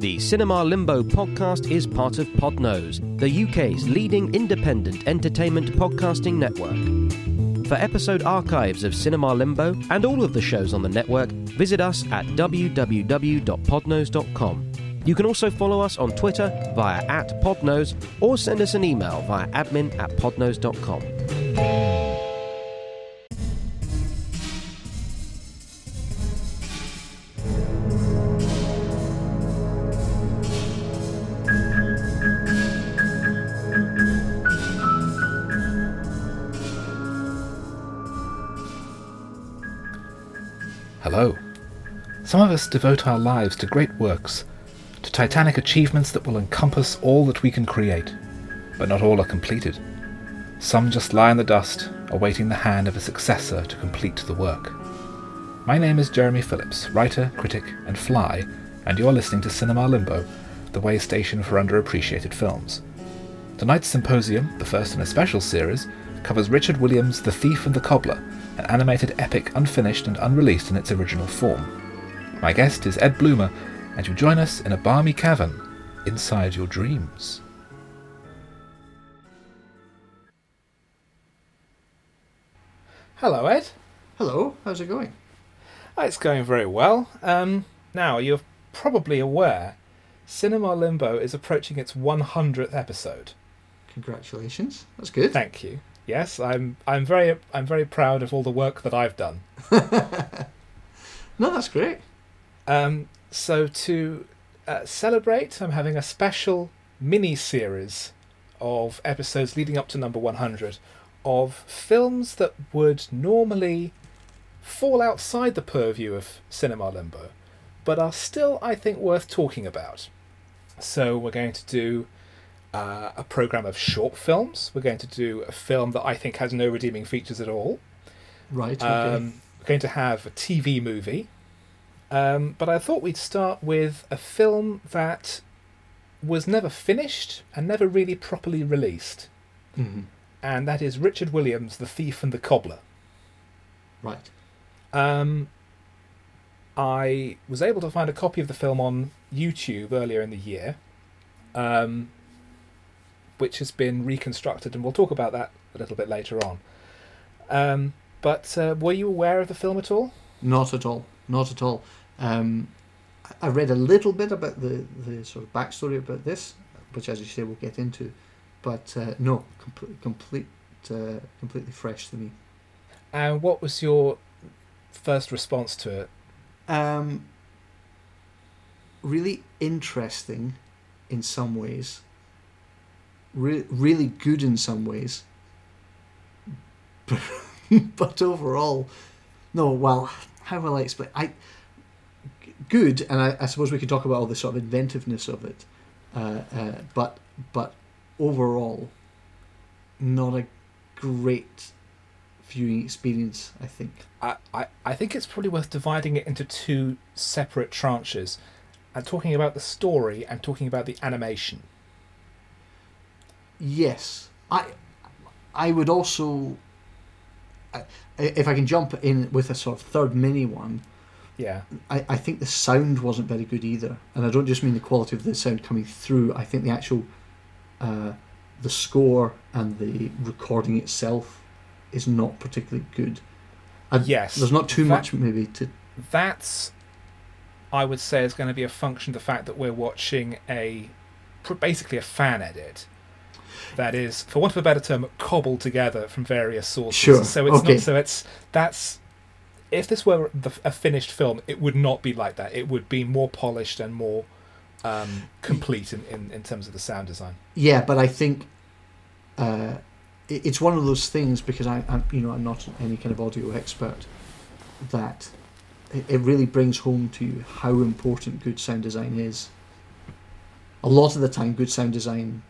The Cinema Limbo podcast is part of Podnose, the UK's leading independent entertainment podcasting network. For episode archives of Cinema Limbo and all of the shows on the network, visit us at www.podnose.com. You can also follow us on Twitter via at Podnose or send us an email via admin at podnose.com. Some of us devote our lives to great works, to titanic achievements that will encompass all that we can create, but not all are completed. Some just lie in the dust, awaiting the hand of a successor to complete the work. My name is Jeremy Phillips, writer, critic, and fly, and you're listening to Cinema Limbo, the way station for underappreciated films. Tonight's symposium, the first in a special series, covers Richard Williams' The Thief and the Cobbler, an animated epic unfinished and unreleased in its original form. My guest is Ed Bloomer, and you'll join us in a balmy cavern inside your dreams. Hello, Ed. Hello, how's it going? Oh, It's going very well. Um, now, you're probably aware Cinema Limbo is approaching its 100th episode. Congratulations, that's good. Thank you. Yes, I'm. I'm very. I'm very proud of all the work that I've done. No, that's great. Um, so to uh, celebrate, I'm having a special mini series of episodes leading up to number 100 of films that would normally fall outside the purview of Cinema Limbo, but are still, I think, worth talking about. So we're going to do uh, a program of short films. We're going to do a film that I think has no redeeming features at all. Right, okay. Um, we're going to have a TV movie. Um, but I thought we'd start with a film that was never finished and never really properly released. Mhm. And that is Richard Williams' The Thief and the Cobbler. Right. Um, I was able to find a copy of the film on YouTube earlier in the year, um, which has been reconstructed, and we'll talk about that a little bit later on. Um, but uh, were you aware of the film at all? Not at all. Not at all. Um, I- read a little bit about the, the sort of backstory about this, which, as you say, we'll get into. But uh, no, complete, complete, uh, completely fresh to me. And what was your first response to it? Um, really interesting in some ways. Re- really good in some ways. but overall, no. Well, how will I explain? I good, and I, I suppose we could talk about all the sort of inventiveness of it. Uh, uh, but but overall, not a great viewing experience. I think. I, I, I think it's probably worth dividing it into two separate tranches and talking about the story and talking about the animation. Yes, I I would also I- if I can jump in with a sort of third mini one. Yeah. I, I think the sound wasn't very good either, and I don't just mean the quality of the sound coming through. I think the actual uh, the score and the recording itself is not particularly good. I, Yes. there's not too That- much maybe to That's, I would say, is going to be a function of the fact that we're watching a basically a fan edit. That is, for want of a better term, cobbled together from various sources. Sure, So it's okay. not. So it's that's. If this were the, a finished film, it would not be like that. It would be more polished and more um, complete in, in, in terms of the sound design. Yeah, but I think uh, it, it's one of those things because I, I'm, you know, I'm not any kind of audio expert. That it, it really brings home to you how important good sound design is. A lot of the time, good sound design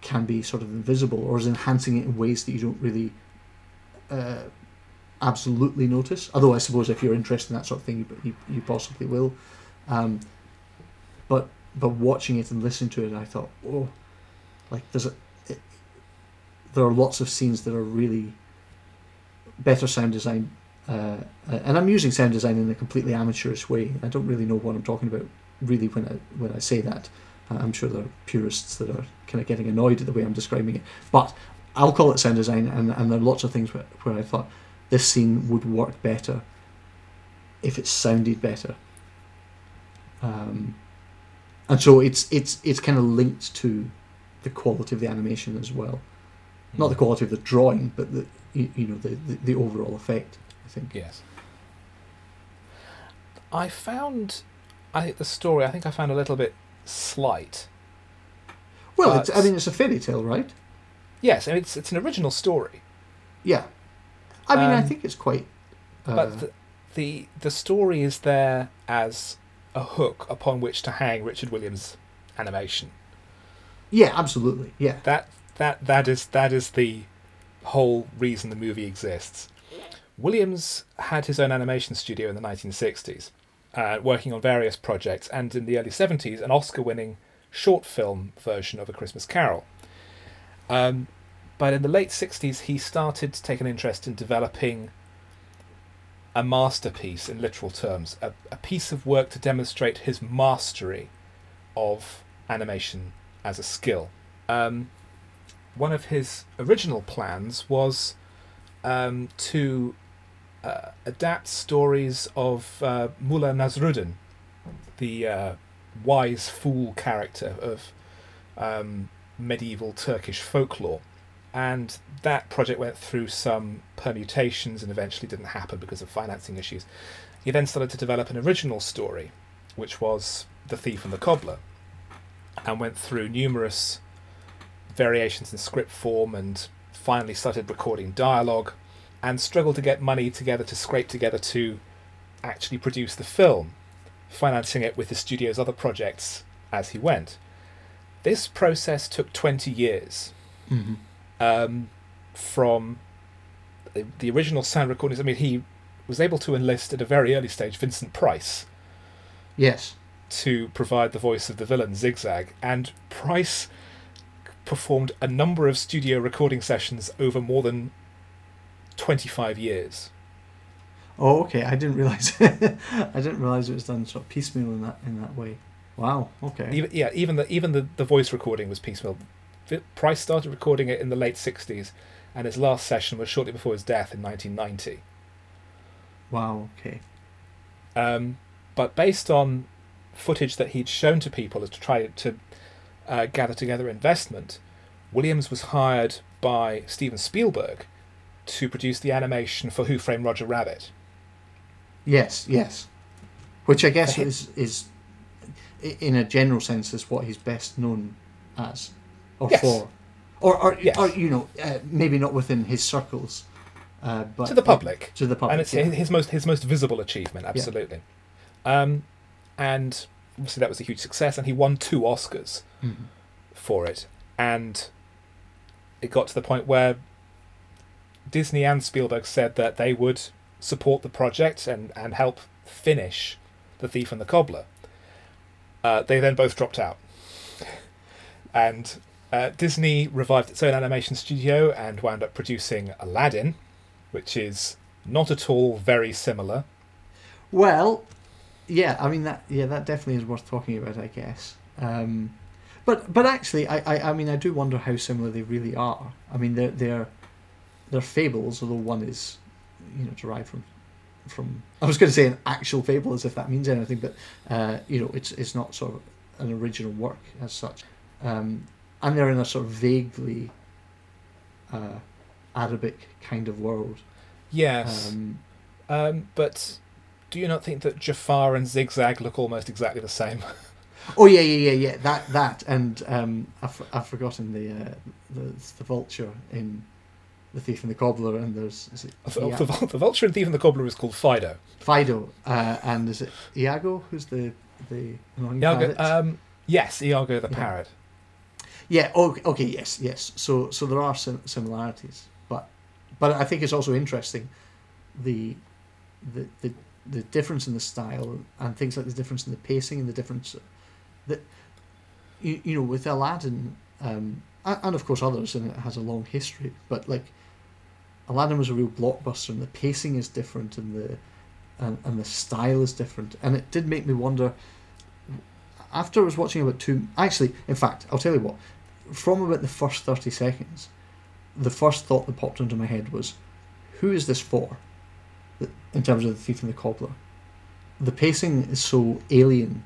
can be sort of invisible or is enhancing it in ways that you don't really uh, absolutely notice. Although I suppose if you're interested in that sort of thing, you, you, you possibly will. Um, but but watching it and listening to it, I thought, oh, like there's a, it, there are lots of scenes that are really better sound design, uh, uh, and I'm using sound design in a completely amateurish way. I don't really know what I'm talking about really when I when I say that. I'm sure there are purists that are kind of getting annoyed at the way I'm describing it, but I'll call it sound design, and, and there are lots of things where, where I thought this scene would work better if it sounded better. Um, and so it's it's it's kind of linked to the quality of the animation as well, not the quality of the drawing, but the you, you know the, the the overall effect. I think. Yes. I found, I think the story. I think I found a little bit slight. Well, it's, I mean, it's a fairy tale, right? Yes, and it's it's an original story, Yeah. I mean, I Um, think it's quite. Uh, but the, the the story is there as a hook upon which to hang Richard Williams' animation. yeah, absolutely. Yeah. That that that is that is the whole reason the movie exists. Williams had his own animation studio in the 1960s, uh, working on various projects, and in the early 70s, an Oscar-winning short film version of A Christmas Carol. Um, but in the late 60s, he started to take an interest in developing a masterpiece in literal terms, a, a piece of work to demonstrate his mastery of animation as a skill. Um, one of his original plans was um, to uh, adapt stories of uh, Mullah Nasruddin, the uh, wise fool character of um, medieval Turkish folklore. And that project went through some permutations and eventually didn't happen because of financing issues. He then started to develop an original story, which was The Thief and the Cobbler, and went through numerous variations in script form and finally started recording dialogue and struggled to get money together to scrape together to actually produce the film, financing it with the studio's other projects as he went. This process took 20 years Mm-hmm. Um, from the, the original sound recordings. I mean, he was able to enlist at a very early stage Vincent Price Yes. to provide the voice of the villain Zigzag, and Price performed a number of studio recording sessions over more than 25 years. Oh, okay. I didn't realize. I didn't realize it was done sort of piecemeal in that in that way. Wow. Okay. Even, yeah, even the even the, the voice recording was piecemeal. Price started recording it in the late 60s, and his last session was shortly before his death in 1990. Wow. Okay. Um, but based on footage that he'd shown to people as to try to uh, gather together investment, Williams was hired by Steven Spielberg to produce the animation for Who Framed Roger Rabbit. Yes. Yes. Which I guess is is in a general sense is what he's best known as, or Yes. for, or or, Yes. or you know uh, maybe not within his circles, uh, but to the public. To the public. and it's yeah. his most his most visible achievement, absolutely. Um, and obviously that was a huge success, and he won two Oscars Mhm. for it. And it got to the point where Disney and Spielberg said that they would support the project and, and help finish The Thief and the Cobbler. Uh, they then both dropped out. And uh, Disney revived its own animation studio and wound up producing Aladdin, which is not at all very similar. Well, yeah, I mean that. Yeah, that definitely is worth talking about, I guess. Um, but but actually, I, I I mean I do wonder how similar they really are. I mean they're they're they're fables, although one is you know derived from from. I was going to say an actual fable, as if that means anything, but uh, you know it's it's not sort of an original work as such. Um, and they're in a sort of vaguely uh, Arabic kind of world. Yes. Um, Um, but do you not think that Jafar and Zigzag look almost exactly the same? Oh yeah, yeah, yeah, yeah. That that and um, I've I've forgotten the uh, the the vulture in the thief and the cobbler, and there's is it The, the, the Vulture and Thief and the Cobbler is called Phido. Phido, uh, and is it Iago who's the the Iago, um, yes, Iago the Yeah. parrot. Yeah. Okay. Okay. Yes. Yes. So so there are sim- similarities, but but I think it's also interesting the the the the difference in the style and things like the difference in the pacing and the difference that you, you know with Aladdin um, a- and of course others and it has a long history but like Aladdin was a real blockbuster and the pacing is different and the and, and the style is different and it did make me wonder after I was watching about two, actually, in fact, I'll tell you what. From about the first thirty seconds, the first thought that popped into my head was, "Who is this for?" In terms of the thief and the cobbler, the pacing is so alien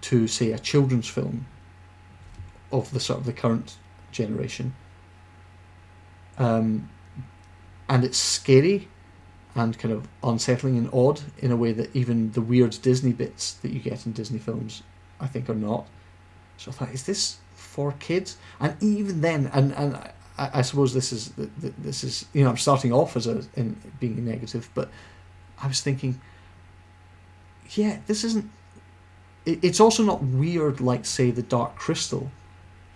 to say a children's film of the sort of the current generation. Um, and it's scary and kind of unsettling and odd in a way that even the weird Disney bits that you get in Disney films, I think, are not. So I thought, is this for kids? And even then, and and I, I suppose this is this is you know I'm starting off as a in being negative, but I was thinking, yeah, this isn't. It's also not weird like say the Dark Crystal,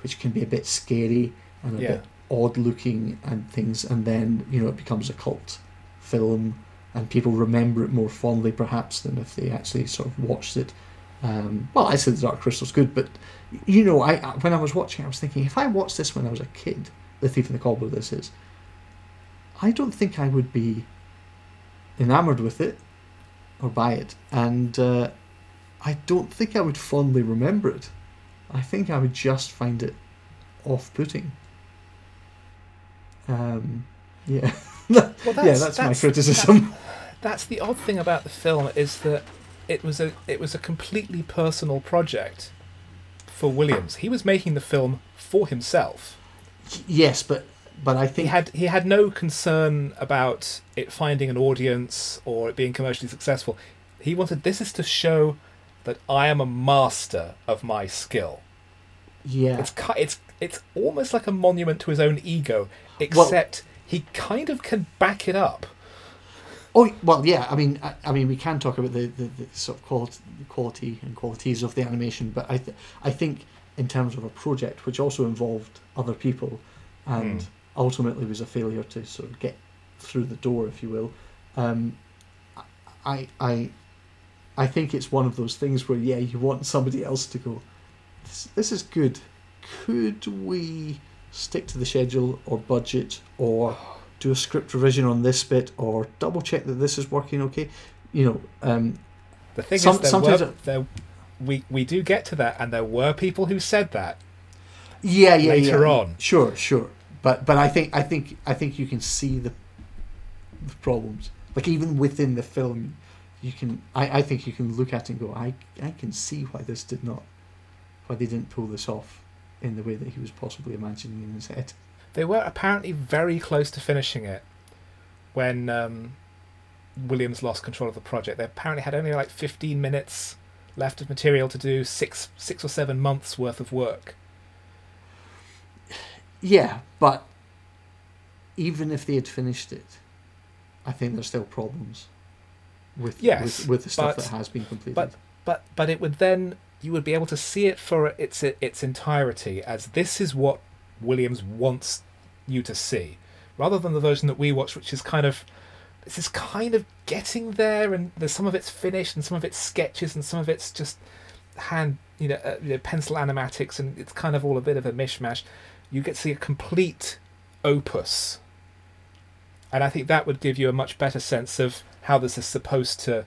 which can be a bit scary and a Yeah. bit odd looking and things, and then you know it becomes a cult film, and people remember it more fondly perhaps than if they actually sort of watched it. Um, well, I said the Dark Crystal's good, but you know, I I- when I was watching, I was thinking if I watched this when I was a kid, The Thief and the Cobbler, this is, I don't think I would be enamored with it or buy it, and uh, I don't think I would fondly remember it. I think I would just find it off-putting. Um, yeah. Well, yeah, that's, my criticism. that's the odd thing about the film is that it was a it was a completely personal project for Williams. He was making the film for himself. yes, but but I think He had he had no concern about it finding an audience or it being commercially successful. He wanted this is to show that I am a master of my skill. yeah, It's it's it's almost like a monument to his own ego, except he kind of can back it up. Oh well, yeah. I mean, I, I mean, we can talk about the, the, the sort of quality, quality and qualities of the animation, but I, th- I think in terms of a project which also involved other people, and Hmm. ultimately was a failure to sort of get through the door, if you will. Um, I, I, I think it's one of those things where yeah, you want somebody else to go. This, this is good. Could we stick to the schedule or budget or do a script revision on this bit or double check that this is working okay? You know, um, The thing Some- is, there sometimes were, there, we we do get to that, and there were people who said that. yeah, yeah, Later yeah. on. Sure, sure. But but I think I think I think you can see the the problems. Like even within the film, you can. I, I think you can look at it and go, I I can see why this did not, why they didn't pull this off in the way that he was possibly imagining in his head. They were apparently very close to finishing it when um, Williams lost control of the project. They apparently had only like 15 minutes left of material to do six six or seven months worth of work. Yeah, but even if they had finished it, I think there's still problems with Yes, with, with the stuff but- that has been completed. but- But but it would then you would be able to see it for its its entirety as this is what Williams wants you to see, rather than the version that we watch, which is kind of this is kind of getting there, and there's some of it's finished, and some of it's sketches, and some of it's just hand you know, uh, you know pencil animatics, and it's kind of all a bit of a mishmash. You get to see a complete opus, and I think that would give you a much better sense of how this is supposed to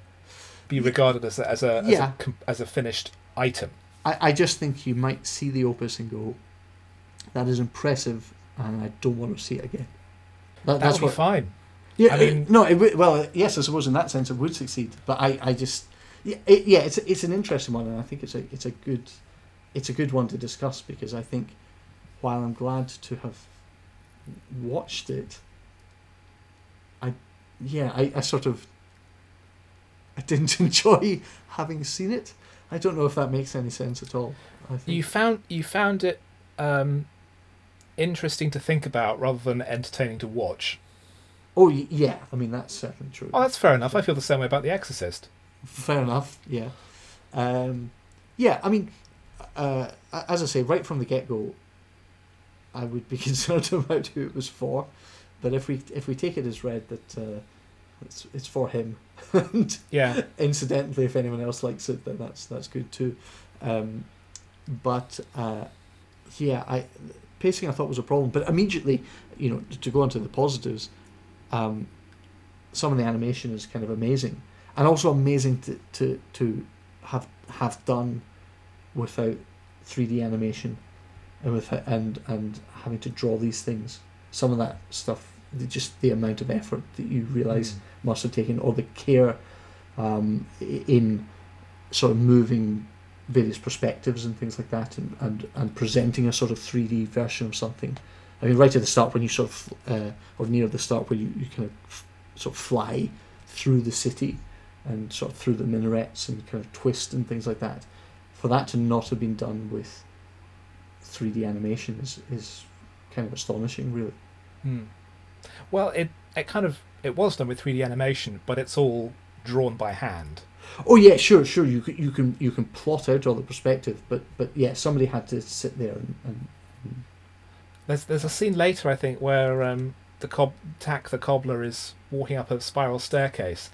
be regarded as a, as a, as, a as a finished item. I, I just think you might see the opus and go, that is impressive, and I don't want to see it again. That, That that's what. be fine. Yeah, I mean- no, it, well, yes, I suppose in that sense it would succeed, but I, I just, yeah, it, yeah, it's it's an interesting one, and I think it's a it's a good, it's a good one to discuss because I think, while I'm glad to have watched it, I, yeah, I, I sort of, I didn't enjoy having seen it. I don't know if that makes any sense at all. I think. You found you found it um, interesting to think about rather than entertaining to watch. Oh yeah, I mean that's certainly true. Oh, that's fair enough. I feel the same way about The Exorcist. Fair enough. Yeah, um, yeah. I mean, uh, as I say, right from the get go, I would be concerned about who it was for. But if we if we take it as read that uh, it's it's for him, and Yeah, incidentally, if anyone else likes it, then that's that's good too. Um, but uh, yeah, I pacing I thought was a problem. But immediately, you know, to go on to the positives, um, some of the animation is kind of amazing, and also amazing to to, to have have done without 3D animation and with and and having to draw these things. Some of that stuff, just the amount of effort that you realize must have taken, or the care um, in sort of moving various perspectives and things like that, and, and, and presenting a sort of 3D version of something. I mean, right at the start, when you sort of, uh, or near the start, where you, you kind of f- sort of fly through the city and sort of through the minarets and kind of twist and things like that, for that to not have been done with 3D animation is, is kind of astonishing, really. Hmm. Well, it it kind of it was done with 3D animation, but it's all drawn by hand. Oh yeah, sure, sure. You can you can you can plot out all the perspective, but but yeah, somebody had to sit there and, and There's there's a scene later, I think, where um, the cob Tack the cobbler is walking up a spiral staircase,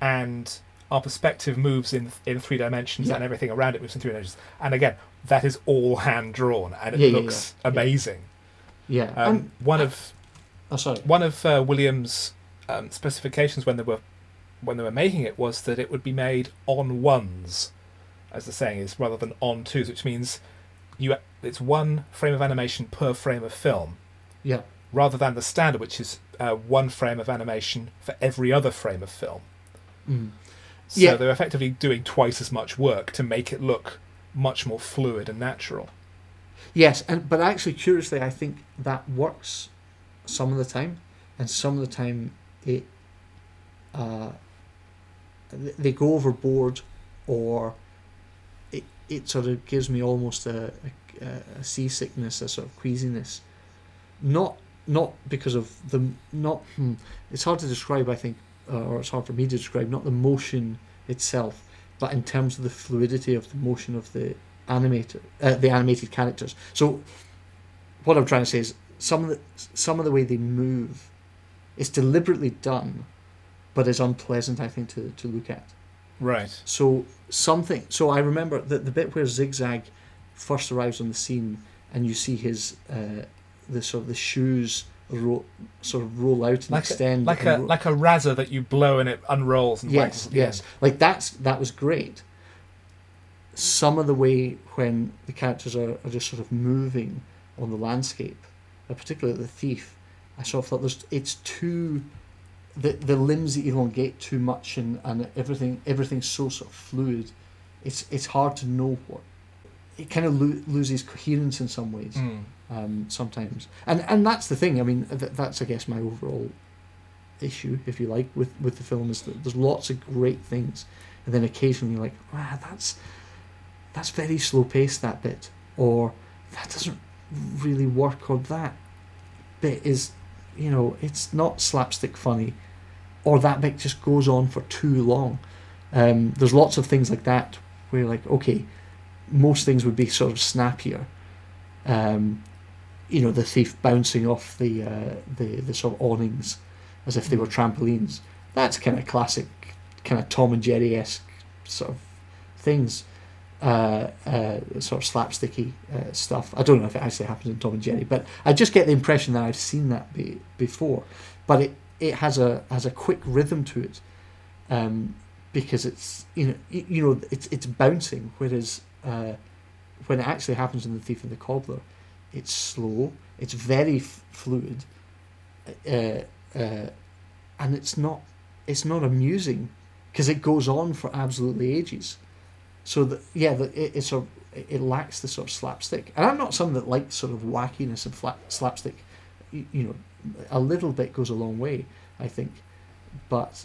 and our perspective moves in in three dimensions, Yeah. and everything around it moves in three dimensions. And again, that is all hand drawn, and it Yeah, looks yeah. Yeah. amazing. yeah. Um, and, one of oh, sorry. one of uh, Williams' um, specifications when they were when they were making it was that it would be made on ones, as the saying is, rather than on twos, which means you it's one frame of animation per frame of film, Yeah, rather than the standard, which is uh, one frame of animation for every other frame of film. mm. So Yeah. they're effectively doing twice as much work to make it look much more fluid and natural. yes, and but actually, curiously, I think that works some of the time, and some of the time it uh, they go overboard, or it it sort of gives me almost a, a, a seasickness, a sort of queasiness, not not because of the not hmm, it's hard to describe I think uh, or it's hard for me to describe not the motion itself but in terms of the fluidity of the motion of the animator uh, the animated characters. So what I'm trying to say is some of the some of the way they move is deliberately done but is unpleasant I think to, to look at Right. so something. So I remember that the bit where Zigzag first arrives on the scene, and you see his uh, the sort of the shoes ro- sort of roll out and Like a, like and a ro- like a razor that you blow and it unrolls and yes, yes. Like that's that was great. Some of the way when the characters are, are just sort of moving on the landscape, uh, particularly the thief, I sort of thought there's it's too the the limbs elongate too much and, and everything everything's so sort of fluid. It's it's hard to know what it kind of lo- loses coherence in some ways Mm. um, sometimes, and and that's the thing. I mean, th- that's I guess my overall issue, if you like, with with the film is that there's lots of great things, and then occasionally you're like, ah that's that's very slow paced that bit, or that doesn't really work, or that bit is, you know, it's not slapstick funny, or that bit just goes on for too long. Um, there's lots of things like that where you're like, okay, most things would be sort of snappier. Um, you know, the thief bouncing off the uh, the the sort of awnings as if they were trampolines. That's kind of classic, kind of Tom and Jerry esque sort of things. Uh, uh, sort of slapsticky uh, stuff. I don't know if it actually happens in Tom and Jerry, but I just get the impression that I've seen that be, before. But it, it has a has a quick rhythm to it, um, because it's you know you know it's it's bouncing, whereas uh, when it actually happens in the Thief and the Cobbler, it's slow, it's very f- fluid, uh, uh, and it's not it's not amusing because it goes on for absolutely ages. So that yeah, the, it, it's a it lacks the sort of slapstick, and I'm not someone that likes sort of wackiness and flat, slapstick. You, you know, a little bit goes a long way, I think, but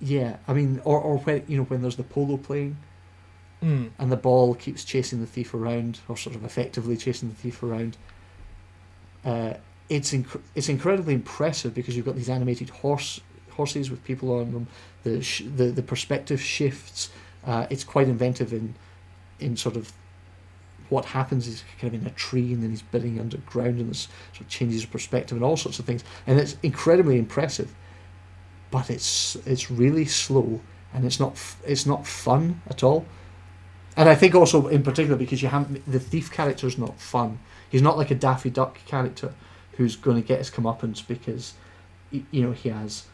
yeah, I mean, or or when you know when there's the polo playing Mm. and the ball keeps chasing the thief around, or sort of effectively chasing the thief around. Uh, it's inc- it's incredibly impressive because you've got these animated horse horses with people on them. The sh- the the perspective shifts. Uh, it's quite inventive in in sort of what happens is kind of in a tree and then he's bidding underground and this sort of changes perspective and all sorts of things. And it's incredibly impressive. But it's it's really slow and it's not it's not fun at all. And I think also in particular because you have the thief character is not fun. He's not like a Daffy Duck character who's going to get his comeuppance because you know he has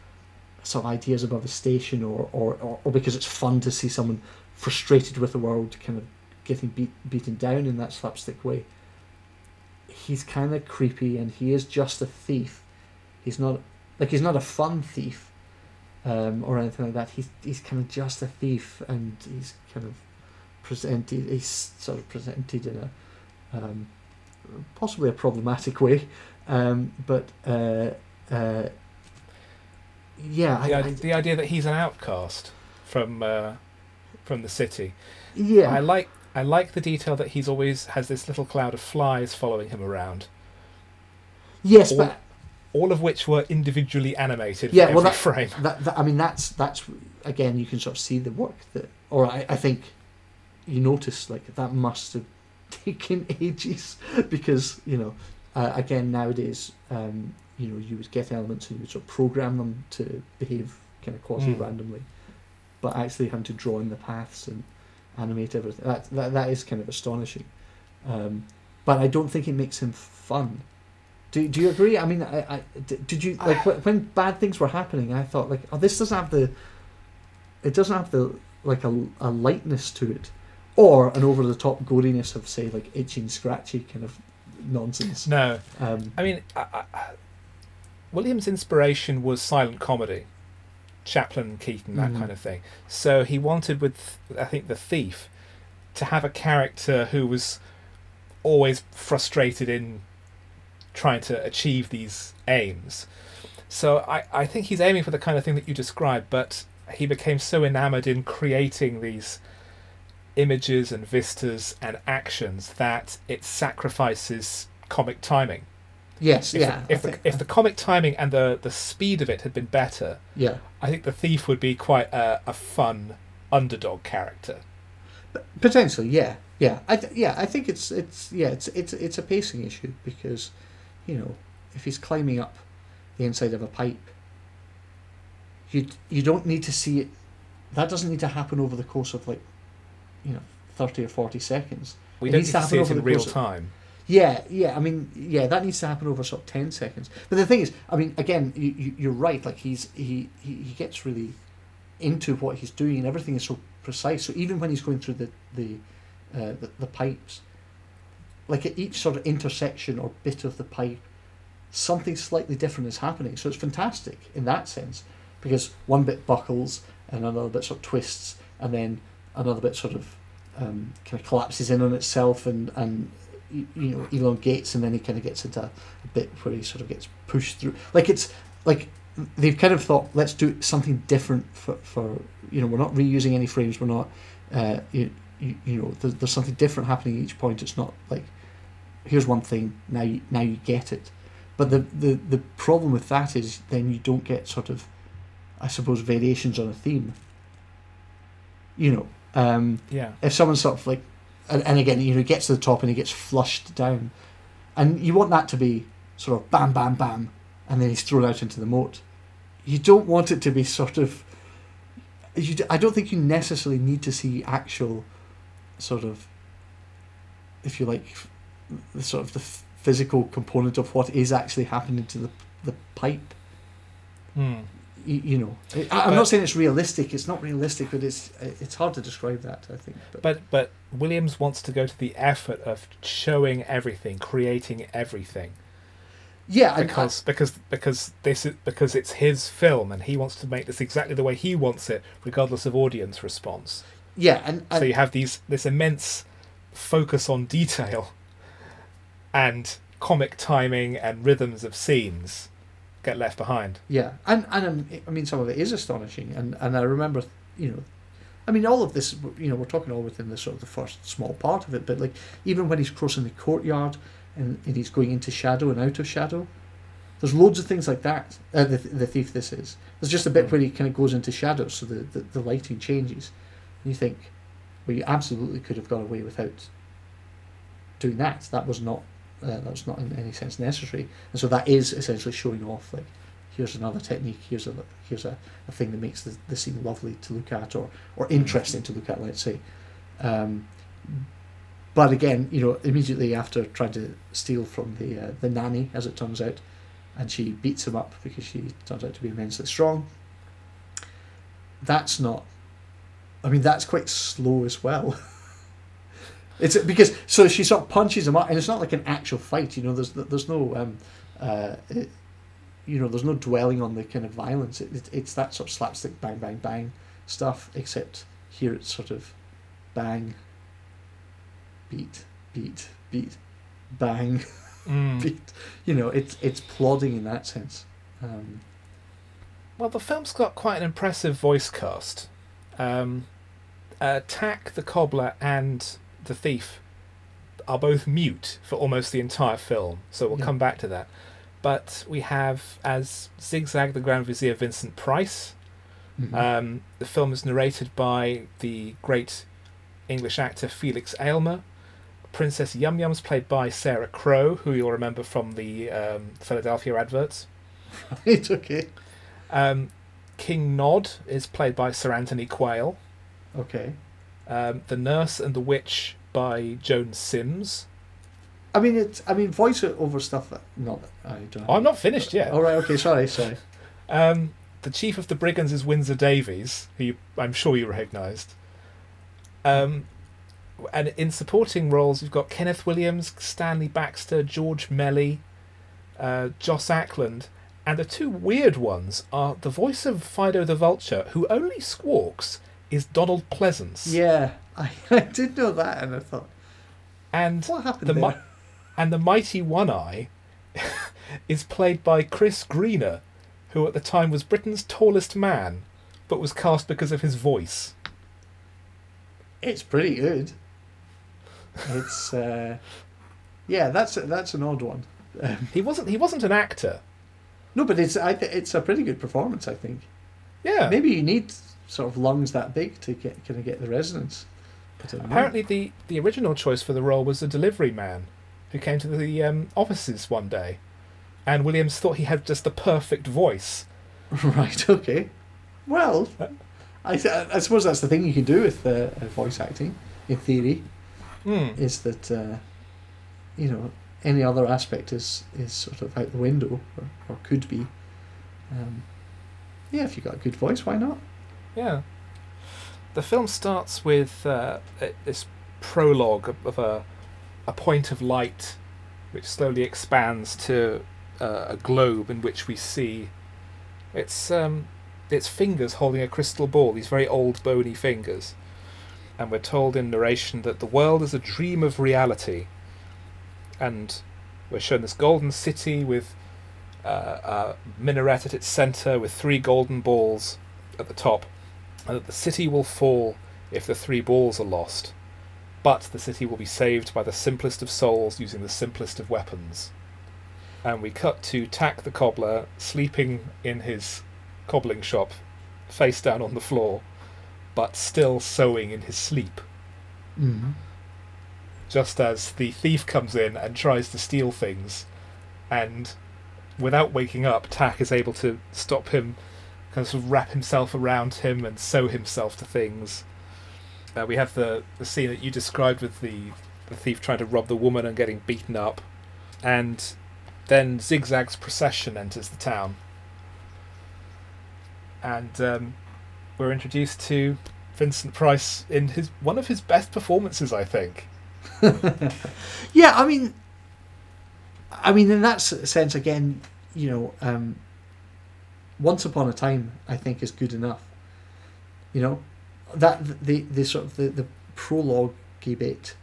some ideas above his station or, or, or, or because it's fun to see someone frustrated with the world kind of getting beat, beaten down in that slapstick way. He's kind of creepy, and he is just a thief. He's not like he's not a fun thief, um, or anything like that. He's he's kind of just a thief, and he's kind of presented. He's sort of presented in a um, possibly a problematic way, um, but uh, uh, yeah, The, I, i- I, the idea that he's an outcast from uh, from the city. yeah, I like I like the detail that he's always has this little cloud of flies following him around, yes, all- but all of which were individually animated Yeah, well, that- frame. that, that I mean that's that's again you can sort of see the work that or I, I think you notice like that must have taken ages because you know uh, again nowadays um, you know you would get elements and you would sort of program them to behave kind of quasi randomly but actually having to draw in the paths and animate everything that that, that is kind of astonishing um, but I don't think it makes him fun do, do you agree? I mean, I, I, did you like wh- when bad things were happening? I thought like, oh, this doesn't have the, it doesn't have the like a, a lightness to it, or an over the top goriness of say like itchy and scratchy kind of nonsense. No, Um, I mean, I, I, Williams' inspiration was silent comedy, Chaplin, Keaton, that Mhm. kind of thing. So he wanted with, I think, the thief, to have a character who was always frustrated in trying to achieve these aims. So I, I think he's aiming for the kind of thing that you described, but he became so enamored in creating these images and vistas and actions that it sacrifices comic timing. yes, If, yeah, the, if, the, if the comic timing and the, the speed of it had been better, yeah, I think the thief would be quite a, a fun underdog character. potentially, yeah, yeah, I th- yeah, I think it's it's yeah, it's it's it's a pacing issue because, you know, if he's climbing up the inside of a pipe, you you don't need to see it. That doesn't need to happen over the course of like, you know, thirty or forty seconds. We It don't need to see it in real course of- time. Yeah, yeah. I mean, yeah, that needs to happen over sort of ten seconds. But the thing is, I mean, again, you, you you're right. Like he's he, he he gets really into what he's doing, and everything is so precise. So even when he's going through the the uh, the, the pipes, like at each sort of intersection or bit of the pipe, something slightly different is happening. So it's fantastic in that sense because one bit buckles and another bit sort of twists, and then another bit sort of um, kind of collapses in on itself and and you know elongates, and then he kind of gets into a bit where he sort of gets pushed through. Like it's like they've kind of thought, let's do something different for, for you know we're not reusing any frames, we're not uh, you, you, you know there's, there's something different happening at each point. It's not like here's one thing now you, now you get it. But the, the the problem with that is then you don't get sort of I suppose variations on a theme. You know, um, Yeah. if someone's sort of like, and, and again, you know, he gets to the top and he gets flushed down, and you want that to be sort of bam, bam, bam, and then he's thrown out into the moat. You don't want it to be sort of. You, I don't think you necessarily need to see actual, sort of. If you like, the sort of the physical component of what is actually happening to the the pipe. Hmm. You, you know, I, I'm But- not saying it's realistic. It's not realistic, but it's it's hard to describe that. I think. But, But but Williams wants to go to the effort of showing everything, creating everything, yeah, because because because this is because it's his film and he wants to make this exactly the way he wants it, regardless of audience response. Yeah, and, and so you have these this immense focus on detail and comic timing and rhythms of scenes get left behind. yeah, and and um, I mean some of it is astonishing, and and I remember, you know, I mean all of this, you know, we're talking all within the sort of the first small part of it, but like even when he's crossing the courtyard and, and he's going into shadow and out of shadow, there's loads of things like that. Uh, the the thief this is. There's just a bit Mm. where he kind of goes into shadow, so the, the the lighting changes, and you think, well, you absolutely could have got away without doing that. That was not uh, that was not in any sense necessary, and so that is essentially showing off like here's another technique, here's a here's a, a thing that makes the, the scene lovely to look at or or interesting to look at, let's say. Um, but again, you know, immediately after trying to steal from the uh, the nanny, as it turns out, and she beats him up because she turns out to be immensely strong. That's not. I mean, that's quite slow as well. It's because so she sort of punches him up, and it's not like an actual fight. You know, there's there's no um, uh, it, you know, there's no dwelling on the kind of violence. It, it, it's that sort of slapstick bang bang bang stuff. Except here it's sort of bang, beat, beat, beat, bang, Mm. beat. You know, it's it's plodding in that sense. Um, Well, the film's got quite an impressive voice cast. Um, uh, Tack, the cobbler, and the thief are both mute for almost the entire film, so we'll Yeah. come back to that. But we have as Zigzag the Grand Vizier Vincent Price. mhm. Um, the film is narrated by the great English actor Felix Aylmer. Princess Yum Yum's played by Sara Crowe, who you'll remember from the um, Philadelphia adverts. it's okay. Um, King Nod is played by Sir Anthony Quayle. Okay. Um, the Nurse and the Witch by Joan Sims. I mean, it's. I mean, voiceover stuff. That, not that I don't. I'm not finished yet. All right. Okay. Sorry. Sorry. Um, the Chief of the Brigands is Windsor Davies, who you, I'm sure you recognised. Um, and in supporting roles, you've got Kenneth Williams, Stanley Baxter, George Melly, uh, Joss Ackland, and the two weird ones are the voice of Phido the Vulture, who only squawks, is Donald Pleasence. Yeah, I, I did know that, and I thought, And what happened the there? mi- and the mighty One Eye is played by Chris Greener, who at the time was Britain's tallest man, but was cast because of his voice. it's pretty good. It's. Uh, yeah, that's that's an odd one. Um, He wasn't he wasn't an actor. no, but it's I th- it's a pretty good performance. I think. Yeah. Maybe you need sort of lungs that big to get kind of get the resonance. Know. Apparently, the, the original choice for the role was a delivery man who came to the um, offices one day, and Williams thought he had just the perfect voice. right. Okay. Well, Uh, I th- I suppose that's the thing you can do with uh, voice acting, in theory. Hmm. is that uh, you know any other aspect is is sort of out the window or, or could be. Um, yeah, if you've got a good voice, why not? Yeah. The film starts with uh, this prologue of- a, a point of light which slowly expands to uh, a globe in which we see its, um, its fingers holding a crystal ball, these very old bony fingers. And we're told in narration that the world is a dream of reality. And we're shown this golden city with uh, a minaret at its centre with three golden balls at the top, and that the city will fall if the three balls are lost, but the city will be saved by the simplest of souls using the simplest of weapons. And we cut to Tack the cobbler sleeping in his cobbling shop, face down on the floor, but still sewing in his sleep, Mm-hmm. just as the thief comes in and tries to steal things, and without waking up, Tack is able to stop him, kind of, sort of wrap himself around him and sew himself to things. Uh, we have the, the scene that you described with the, the thief trying to rob the woman and getting beaten up, and then Zigzag's procession enters the town. And um, we're introduced to Vincent Price in his one of his best performances, I think. Yeah, I mean, I mean, in that sense, again, you know, um, once upon a time, I think is good enough. You know, that the the sort of the the prologue bit.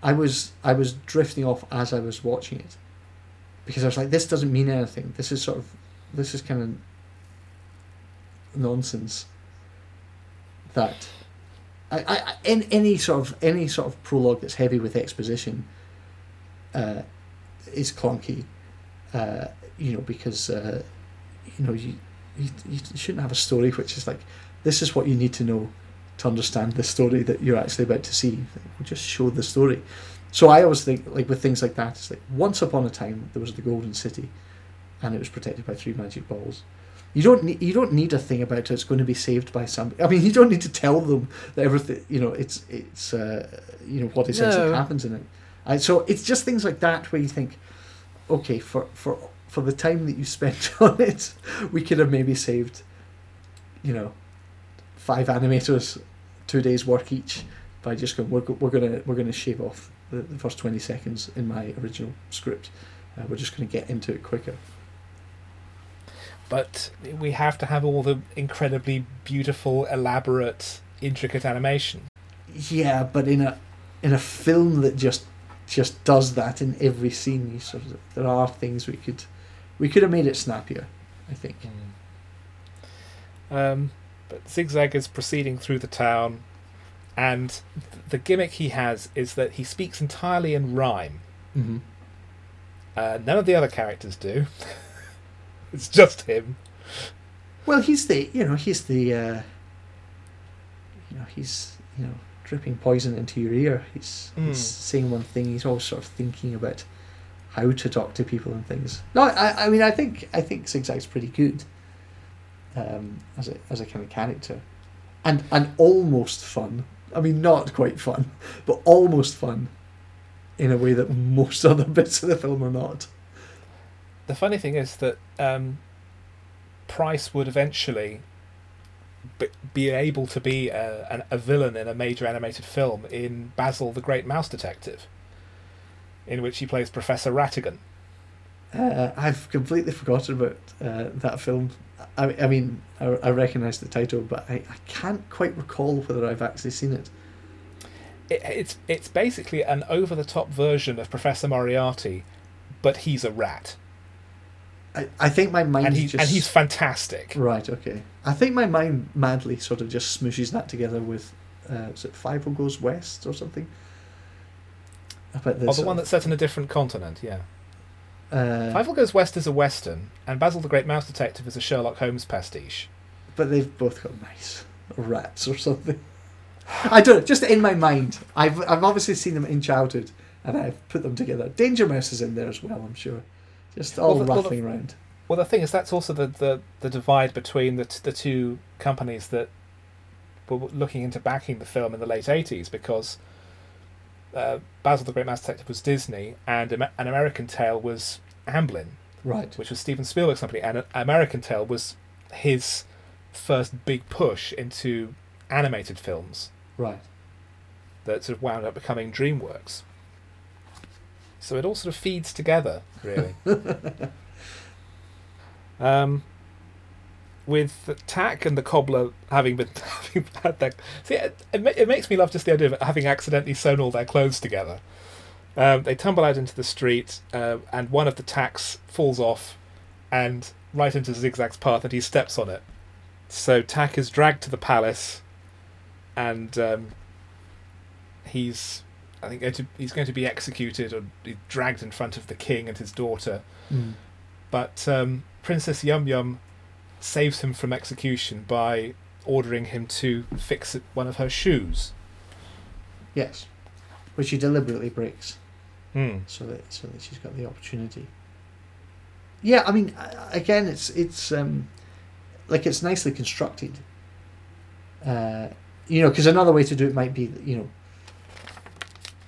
I was I was drifting off as I was watching it, because I was like, this doesn't mean anything. This is sort of this is kind of nonsense. That I, I, in any sort of any sort of prologue that's heavy with exposition uh, is clunky, uh, you know, because uh, you know you, you you shouldn't have a story which is like this is what you need to know to understand the story that you're actually about to see. We'll just show the story. So I always think like with things like that, it's like once upon a time there was the Golden City, and it was protected by three magic balls. You don't need you don't need a thing about it. It's going to be saved by somebody. I mean, you don't need to tell them that everything. You know, it's it's uh, you know what essentially No. happens in it. And so it's just things like that where you think, okay, for for for the time that you spent on it, we could have maybe saved, you know, five animators, two days work each by just going we're, we're gonna we're gonna shave off the, the first twenty seconds in my original script. Uh, we're just gonna get into it quicker. But we have to have all the incredibly beautiful, elaborate, intricate animation. Yeah, but in a in a film that just just does that in every scene, you sort of there are things we could we could have made it snappier. I think. Um, but Zigzag is proceeding through the town, and th- the gimmick he has is that he speaks entirely in rhyme. Mm-hmm. Uh, none of the other characters do. it's just him. Well, he's the you know he's the uh, you know he's you know dripping poison into your ear. He's, Mm. he's saying one thing. He's always sort of thinking about how to talk to people and things. No, I, I mean I think I think Zigzag's pretty good um, as a as a kind of character, and and almost fun. I mean, not quite fun, but almost fun, in a way that most other bits of the film are not. The funny thing is that um, Price would eventually be, able to be a, a villain in a major animated film in Basil the Great Mouse Detective, in which he plays Professor Ratigan. Uh, I've completely forgotten about uh, that film. I, I mean, I, I recognise the title, but I, I can't quite recall whether I've actually seen it. It, it's it's basically an over the top version of Professor Moriarty, but he's a rat, I, I think my mind and he just and he's fantastic. right. Okay, I think my mind madly sort of just smooshes that together with uh, is it Fievel Goes West or something? About Oh, the one that's set in a different continent, yeah. uh, Fievel Goes West is a western, and Basil the Great Mouse Detective is a Sherlock Holmes pastiche. but they've both got nice rats or something. I don't know. Just in my mind, I've I've obviously seen them in childhood, and I've put them together. Danger Mouse is in there as well. I'm sure. Just all Well, the- well, the- rattling around. Well, the thing is, that's also the, the, the divide between the, t- the two companies that were looking into backing the film in the late 80s because uh, Basil the Great Mouse Detective was Disney and Am- An American Tail was Amblin, Right. which was Steven Spielberg's company, and American Tail was his first big push into animated films Right. that sort of wound up becoming DreamWorks. So it all sort of feeds together, really. um, with Tack and the cobbler having been having had their see, it, it, it makes me love just the idea of having accidentally sewn all their clothes together. Um, they tumble out into the street, uh, and one of the tacks falls off, and right into Zigzag's path, and he steps on it. So Tack is dragged to the palace, and um, he's I think going to, he's going to be executed or dragged in front of the king and his daughter. Mm. But um, Princess Yum Yum saves him from execution by ordering him to fix one of her shoes. Yes. Which she deliberately breaks Hmm. so that so that she's got the opportunity. Yeah, I mean, again, it's it's um, like it's nicely constructed. Uh, you know, because another way to do it might be, you know,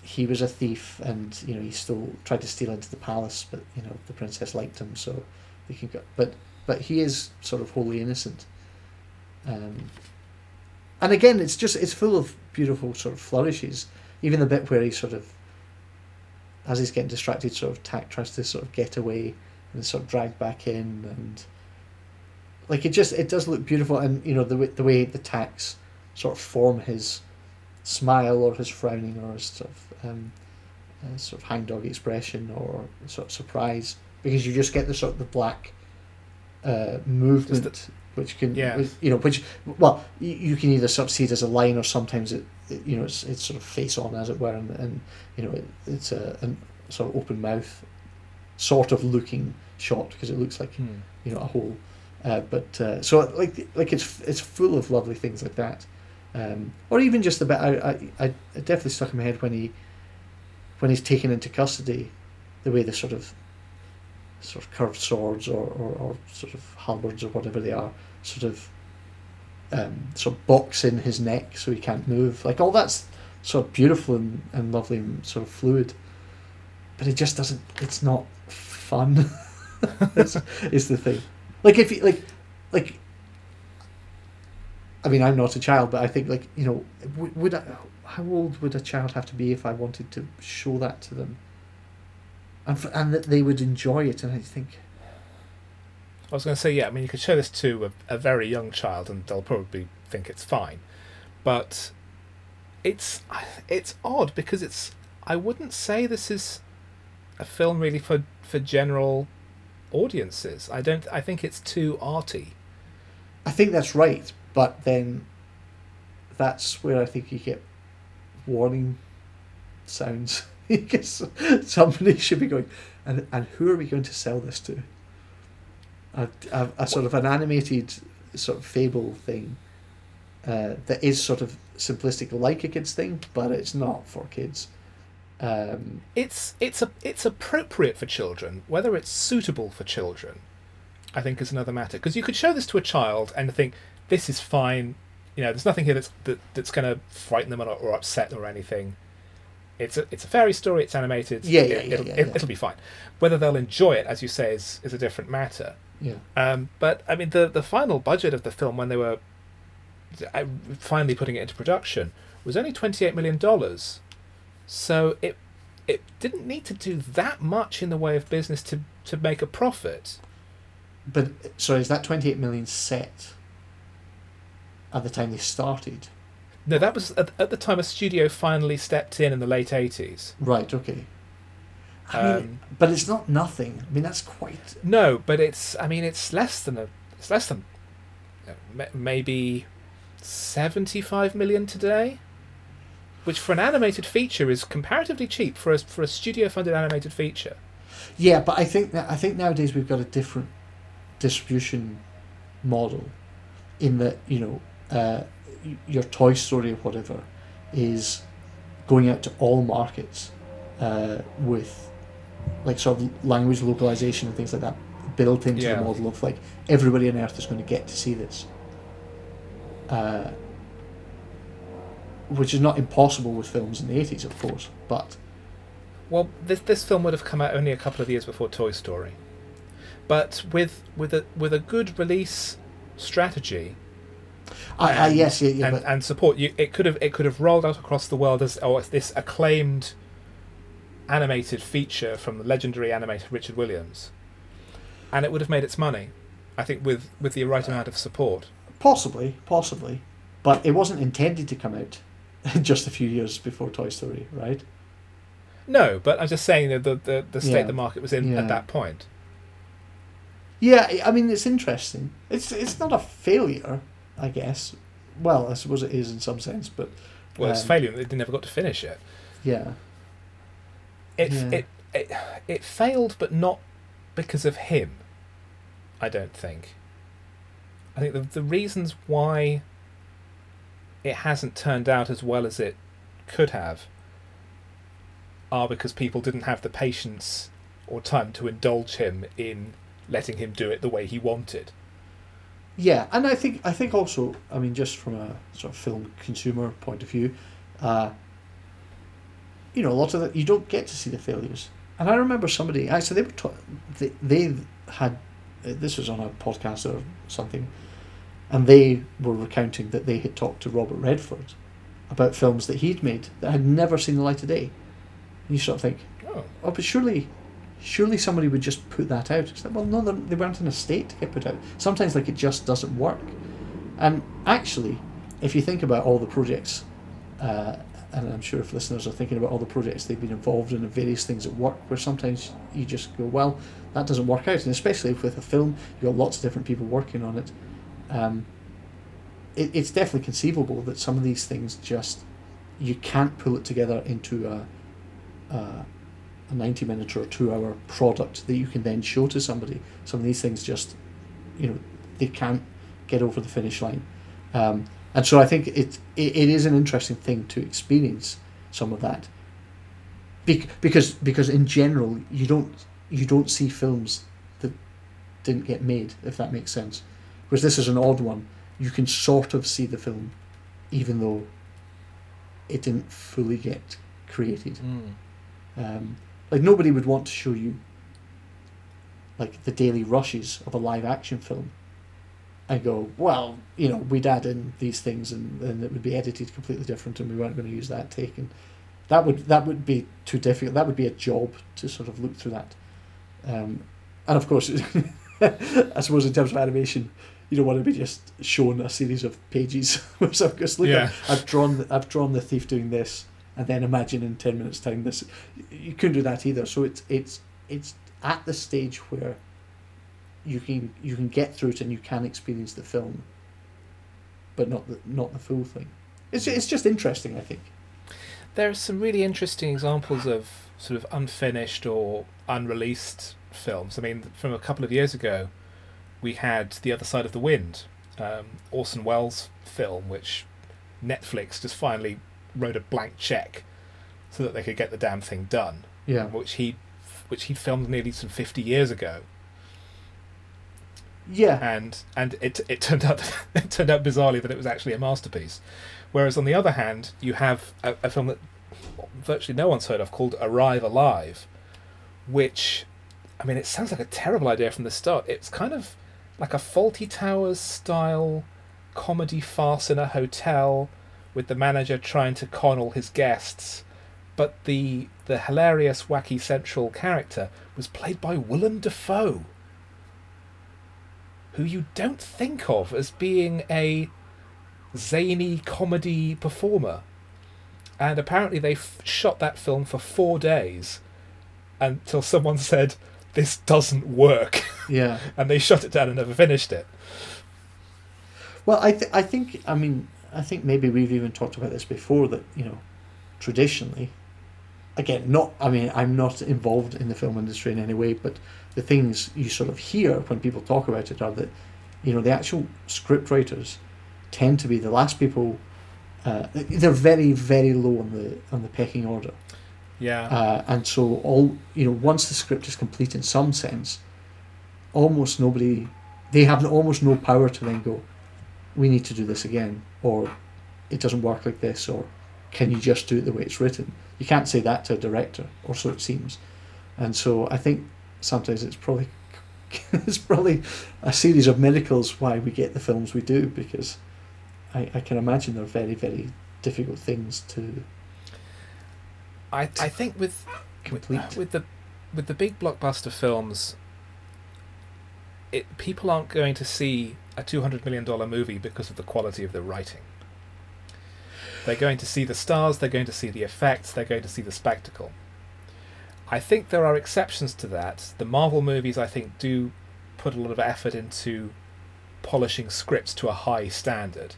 he was a thief and you know he stole, tried to steal into the palace, but you know the princess liked him, so they can go. But but he is sort of wholly innocent. Um, and again, it's just it's full of beautiful sort of flourishes. Even the bit where he sort of, as he's getting distracted, sort of Tack tries to sort of get away and sort of dragged back in, and like it just it does look beautiful. And you know the way the way the tacks sort of form his smile or his frowning or his sort of um, uh, sort of hangdog expression or sort of surprise because you just get the sort of the black uh, movement which can Yeah. you know which well you, you can either sort of see it as a line or sometimes it, it you know it's, it's sort of face on as it were and, and you know it, it's a, a sort of open mouth sort of looking shot because it looks like Hmm. you know a hole uh, but uh, so like like it's it's full of lovely things like that um, or even just the bit I, I, I definitely stuck in my head when he when he's taken into custody the way the sort of sort of curved swords or, or, or sort of halberds or whatever they are sort of um, sort of box in his neck so he can't move. Like all that's sort of beautiful and, and lovely and sort of fluid but it just doesn't it's not fun. Is, is the thing. Like if you like like I mean I'm not a child but I think like you know would, would I how old would a child have to be if I wanted to show that to them? And, f- and that they would enjoy it, and I think, I was going to say, yeah, I mean, you could show this to a, a very young child and they'll probably think it's fine. But it's it's odd because it's I wouldn't say this is a film really for for general audiences. I don't I think it's too arty. I think that's right, but then that's where I think you get warning sounds. because somebody should be going, and, and who are we going to sell this to? A, a, a sort of an animated sort of fable thing uh, that is sort of simplistic like a kids thing, but it's not for kids. Um, It's it's a it's appropriate for children. Whether it's suitable for children, I think is another matter. Because you could show this to a child and think this is fine. You know, there's nothing here that's that, that's going to frighten them or, or upset or anything. It's a it's a fairy story. It's animated. Yeah, yeah, it, yeah, it'll, yeah, it, yeah. It'll be fine. Whether they'll enjoy it, as you say, is is a different matter. yeah. Um, but I mean, the the final budget of the film when they were uh, finally putting it into production was only twenty eight million dollars. So it it didn't need to do that much in the way of business to to make a profit. But sorry, is that twenty eight million set at the time they started? No, that was at, at the time a studio finally stepped in in the late eighties. Right. Okay. I mean, Um, but it's not nothing. I mean, that's quite. No, but it's I mean it's less than a it's less than uh, maybe seventy five million today. Which for an animated feature is comparatively cheap for a for a studio funded animated feature. Yeah, but I think that I think nowadays we've got a different distribution model, in that you know, uh, your Toy Story or whatever, is going out to all markets, uh, with, like sort of language localization and things like that built into Yeah. the model of like everybody on Earth is going to get to see this. Uh, which is not impossible with films in the eighties, of course, but Well, this this film would have come out only a couple of years before Toy Story, but with with a with a good release strategy I, I and- yes, yeah, yeah, and, but and support, you it could have it could have rolled out across the world as oh, this acclaimed animated feature from the legendary animator Richard Williams, and it would have made its money. I think with with the right amount of support. Possibly, possibly, but it wasn't intended to come out just a few years before Toy Story, right? No, but I'm just saying that the the, the state Yeah. the market was in at that point. Yeah, I- I mean it's interesting. It's it's not a failure, I guess. Well, I suppose it is in some sense, but Well, it's Um, failure they never got to finish it. yeah, It, Yeah. it it it failed, but not because of him. I don't think. I think the the reasons why it hasn't turned out as well as it could have are because people didn't have the patience or time to indulge him in letting him do it the way he wanted. Yeah, and I think I think also, I mean, just from a sort of film consumer point of view, uh, you know, a lot of that you don't get to see the failures. And I remember somebody actually they were ta- they they had uh, this was on a podcast or something, and they were recounting that they had talked to Robert Redford about films that he'd made that had never seen the light of day. And you sort of think, Oh, oh, but surely, surely somebody would just put that out. It's like, well, no, they're- weren't in a state to get put out. Sometimes, like, it just doesn't work. And actually, if you think about all the projects, uh, and I'm sure if listeners are thinking about all the projects they've been involved in and various things at work, where sometimes you just go, well, that doesn't work out. And especially with a film, you've got lots of different people working on it. Um, it, it's definitely conceivable that some of these things just you can't pull it together into a, a, a 90 minute or two hour product that you can then show to somebody. Some of these things just, you know, they can't get over the finish line. Um, and so I think it, it, it is an interesting thing to experience some of that. Bec- because because in general you don't you don't see films that didn't get made if that makes sense. Whereas this is an odd one. You can sort of see the film, even though it didn't fully get created. Um, like nobody would want to show you like the daily rushes of a live action film and go, well, you know, we'd add in these things and, and it would be edited completely different and we weren't going to use that take and that would that would be too difficult. That would be a job to sort of look through that. Um, and of course, I suppose in terms of animation, you don't want to be just shown a series of pages goes, look, Yeah. I've, I've drawn I've drawn the thief doing this, and then imagine in ten minutes' time this. You couldn't do that either. So it's it's it's at the stage where you can you can get through it and you can experience the film, but not the not the full thing. It's it's just interesting, I think. There are some really interesting examples of sort of unfinished or unreleased films. I mean, from a couple of years ago, we had The Other Side of the Wind, um, Orson Welles film, which Netflix just finally wrote a blank check so that they could get the damn thing done, Yeah. which he which he filmed nearly some fifty years ago, Yeah. and and it it turned out it turned out bizarrely that it was actually a masterpiece. Whereas on the other hand, you have a, a film that virtually no one's heard of called Arrive Alive, which, I mean, it sounds like a terrible idea from the start. It's kind of like a Fawlty Towers style comedy farce in a hotel with the manager trying to con all his guests. But the the hilarious, wacky central character was played by Willem Dafoe, who you don't think of as being a zany comedy performer. And apparently they f- shot that film for four days until someone said, This doesn't work. Yeah. and they shut it down and never finished it. Well, I th- I think I mean I think maybe we've even talked about this before that you know traditionally, again, not I mean I'm not involved in the film industry in any way, but the things you sort of hear when people talk about it are that you know the actual script writers tend to be the last people. Uh, they're very very low on the on the pecking order. Yeah. Uh, and so all you know, once the script is complete in some sense, almost nobody, they have almost no power to then go, we need to do this again, or it doesn't work like this, or can you just do it the way it's written? You can't say that to a director, or so it seems. And so I think sometimes it's probably it's probably a series of miracles why we get the films we do because I, I can imagine they're very very difficult things to I, I think with complete. with the with the big blockbuster films, it people aren't going to see a two hundred million dollar movie because of the quality of the writing. They're going to see the stars. They're going to see the effects. They're going to see the spectacle. I think there are exceptions to that. The Marvel movies, I think, do put a lot of effort into polishing scripts to a high standard.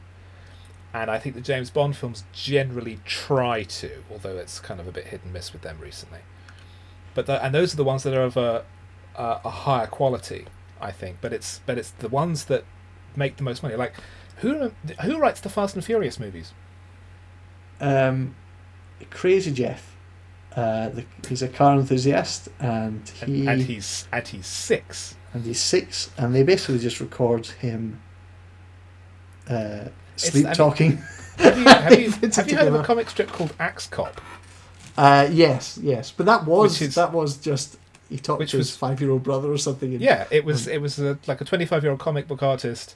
And I think the James Bond films generally try to, although it's kind of a bit hit and miss with them recently. But the, and those are the ones that are of a, a, a higher quality, I think. But it's but it's the ones that make the most money. Like who who writes the Fast and Furious movies? um, Crazy Jeff. Uh, the, he's a car enthusiast, and he And, and he's and he's six. and he's six, and they basically just record him uh, sleep I mean- talking. Have you, have you, have you heard of a comic strip called Axe Cop? Uh, yes, yes, but that was is- that was just he talked which to his was- five-year-old brother or something. And, Yeah, it was it was a, like a twenty five year old comic book artist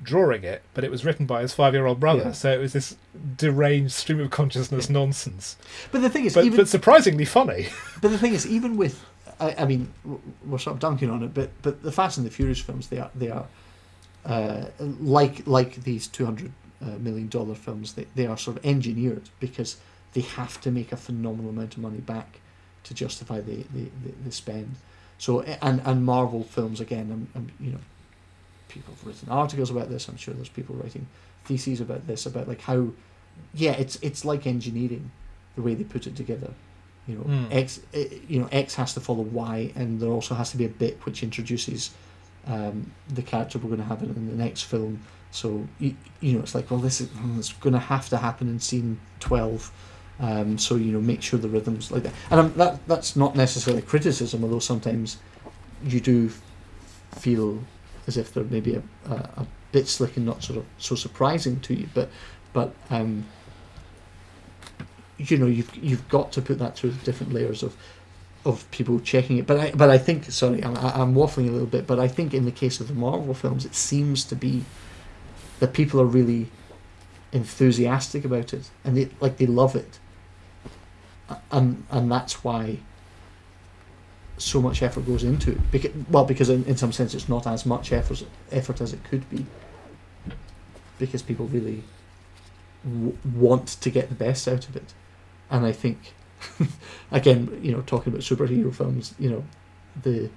drawing it, but it was written by his five year old brother. Yeah. So it was this deranged stream of consciousness nonsense, but the thing is, but, even but surprisingly funny. But the thing is, even with, I, I mean, we're sort of dunking on it, but but the Fast and the Furious films, they are they are uh, like like these two hundred uh, million dollar films. They they are sort of engineered because they have to make a phenomenal amount of money back to justify the the, the, the spend. So and and Marvel films again, um, you know, people have written articles about this. I'm sure there's people writing theses about this about like how, yeah, it's it's like engineering, the way they put it together. You know, Mm. X, eh, you know, X has to follow Y, and there also has to be a bit which introduces um, the character we're going to have in, in the next film. So you, you know, it's like, well, this is mm, it's going to have to happen in scene twelve. Um, so you know, make sure the rhythms like that. And that that's not necessarily criticism, although sometimes you do feel as if they're maybe a, a, a bit slick and not sort of so surprising to you. But but um, you know, you've you've got to put that through different layers of of people checking it. But I but I think sorry, I'm I'm waffling a little bit. But I think in the case of the Marvel films, it seems to be that people are really enthusiastic about it and they like they love it, and and that's why so much effort goes into it. Because, well, because in, in some sense it's not as much effort effort as it could be, because people really w- want to get the best out of it, and I think, again, you know, talking about superhero films, you know, the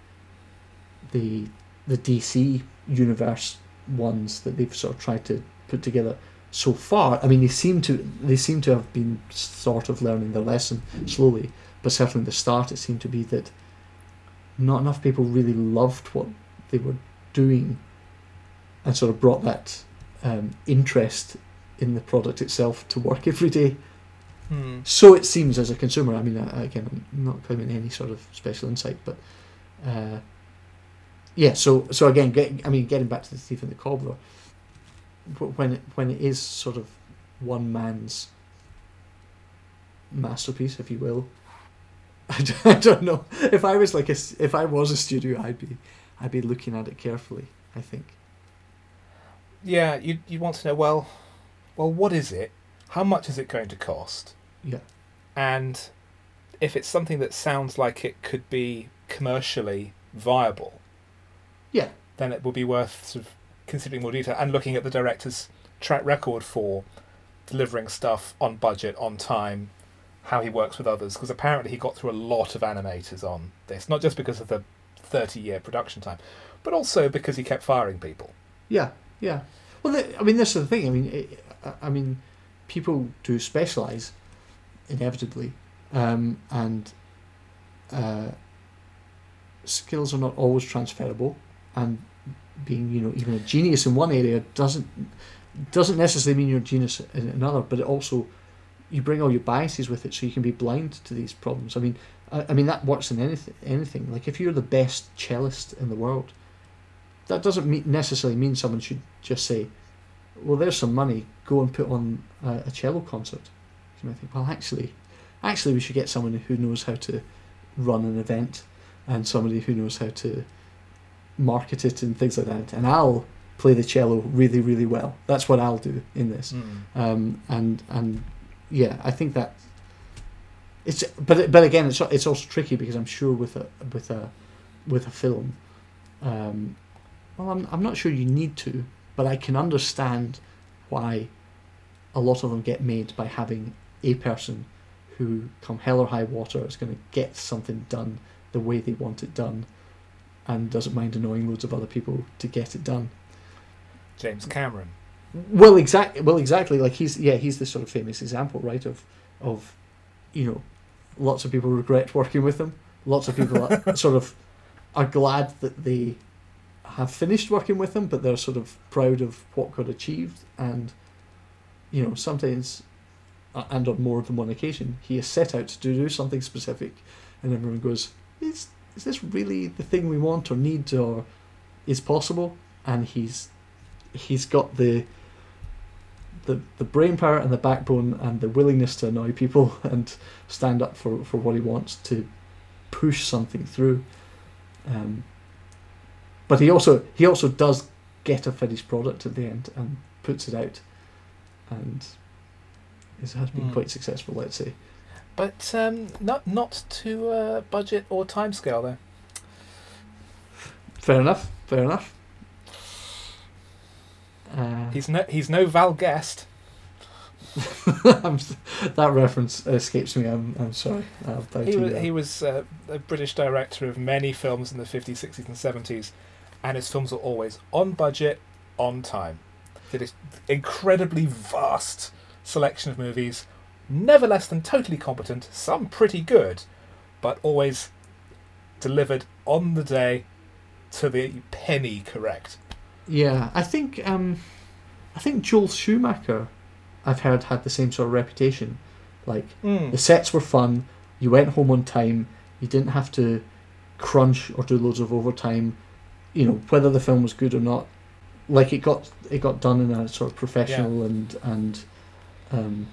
the the DC universe ones that they've sort of tried to put together so far. I mean, they seem to they seem to have been sort of learning their lesson slowly, but certainly the start it seemed to be that not enough people really loved what they were doing, and sort of brought that um, interest in the product itself to work every day. Hmm. So it seems as a consumer. I mean, I, again, I'm not claiming any sort of special insight, but uh, yeah. So so again, get, I mean, getting back to the thief and the cobbler, when it, when it is sort of one man's masterpiece, if you will. I don't, I don't know if I was like a if I was a studio, I'd be I'd be looking at it carefully. I think. Yeah, you you want to know well, well, what is it? How much is it going to cost? Yeah. And if it's something that sounds like it could be commercially viable, Yeah. then it will be worth sort of considering more detail and looking at the director's track record for delivering stuff on budget, on time, how he works with others. Because apparently he got through a lot of animators on this, not just because of the 30 year production time, but also because he kept firing people. Yeah, yeah. Well, I mean, this is the thing. I mean, it, I mean, people do specialize inevitably, um, and uh, skills are not always transferable. And being, you know, even a genius in one area doesn't doesn't necessarily mean you're a genius in another. But it also you bring all your biases with it, so you can be blind to these problems. I mean, I, I mean that works in anything. Anything like if you're the best cellist in the world, that doesn't mean, necessarily mean someone should just say, "Well, there's some money. Go and put on a, a cello concert." You might think, "Well, actually, actually, we should get someone who knows how to run an event and somebody who knows how to market it and things like that." And I'll play the cello really, really well. That's what I'll do in this. Um, and and yeah, I think that it's but but again, it's it's also tricky because I'm sure with a with a with a film, um, well, I'm I'm not sure you need to, but I can understand why a lot of them get made by having a person who, come hell or high water, is going to get something done the way they want it done, and doesn't mind annoying loads of other people to get it done. James Cameron. Well, exactly. Well, exactly. Like he's yeah, he's the sort of famous example, right? Of of you know, lots of people regret working with him. Lots of people are, sort of are glad that they have finished working with him, but they're sort of proud of what got achieved. And you know, sometimes, and on more than one occasion, he has set out to do something specific, and everyone goes, "Is is this really the thing we want or need or is possible?" And he's he's got the the the brain power and the backbone and the willingness to annoy people and stand up for, for what he wants to push something through. Um, but he also he also does get a finished product at the end and puts it out, and it has been Hmm. quite successful. Let's say. But um, not not to uh, budget or timescale though. Fair enough. Fair enough. Uh, He's no he's no Val Guest. That reference escapes me. I'm, I'm sorry. He was he was uh, a British director of many films in the 50s, 60s, and 70s, and his films were always on budget, on time. Did an incredibly vast selection of movies, never less than totally competent, some pretty good, but always delivered on the day to the penny correct. Yeah, I think um, I think Joel Schumacher, I've heard had the same sort of reputation. Like Mm. the sets were fun, you went home on time, you didn't have to crunch or do loads of overtime. You know whether the film was good or not. Like it got it got done in a sort of professional and and um,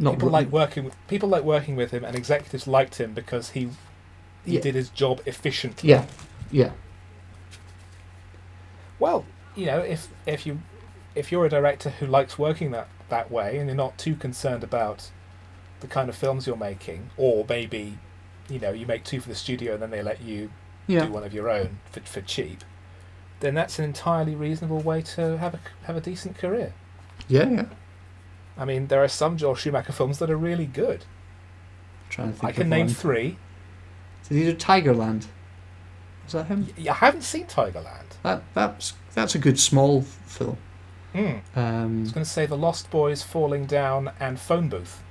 not people like working with people like working with him, and executives liked him because he he Yeah. did his job efficiently. Yeah, yeah, Well, you know, if if you if you're a director who likes working that that way and you're not too concerned about the kind of films you're making, or maybe you know you make two for the studio and then they let you yeah. do one of your own for for cheap, then that's an entirely reasonable way to have a have a decent career. Yeah, yeah. I mean, there are some Joel Schumacher films that are really good. trying to think I can name one. three. Did he do Tigerland? Is that him? Y- I haven't seen Tigerland. That that's that's a good small film. I Um, was going to say The Lost Boys, Falling Down, and Phone Booth.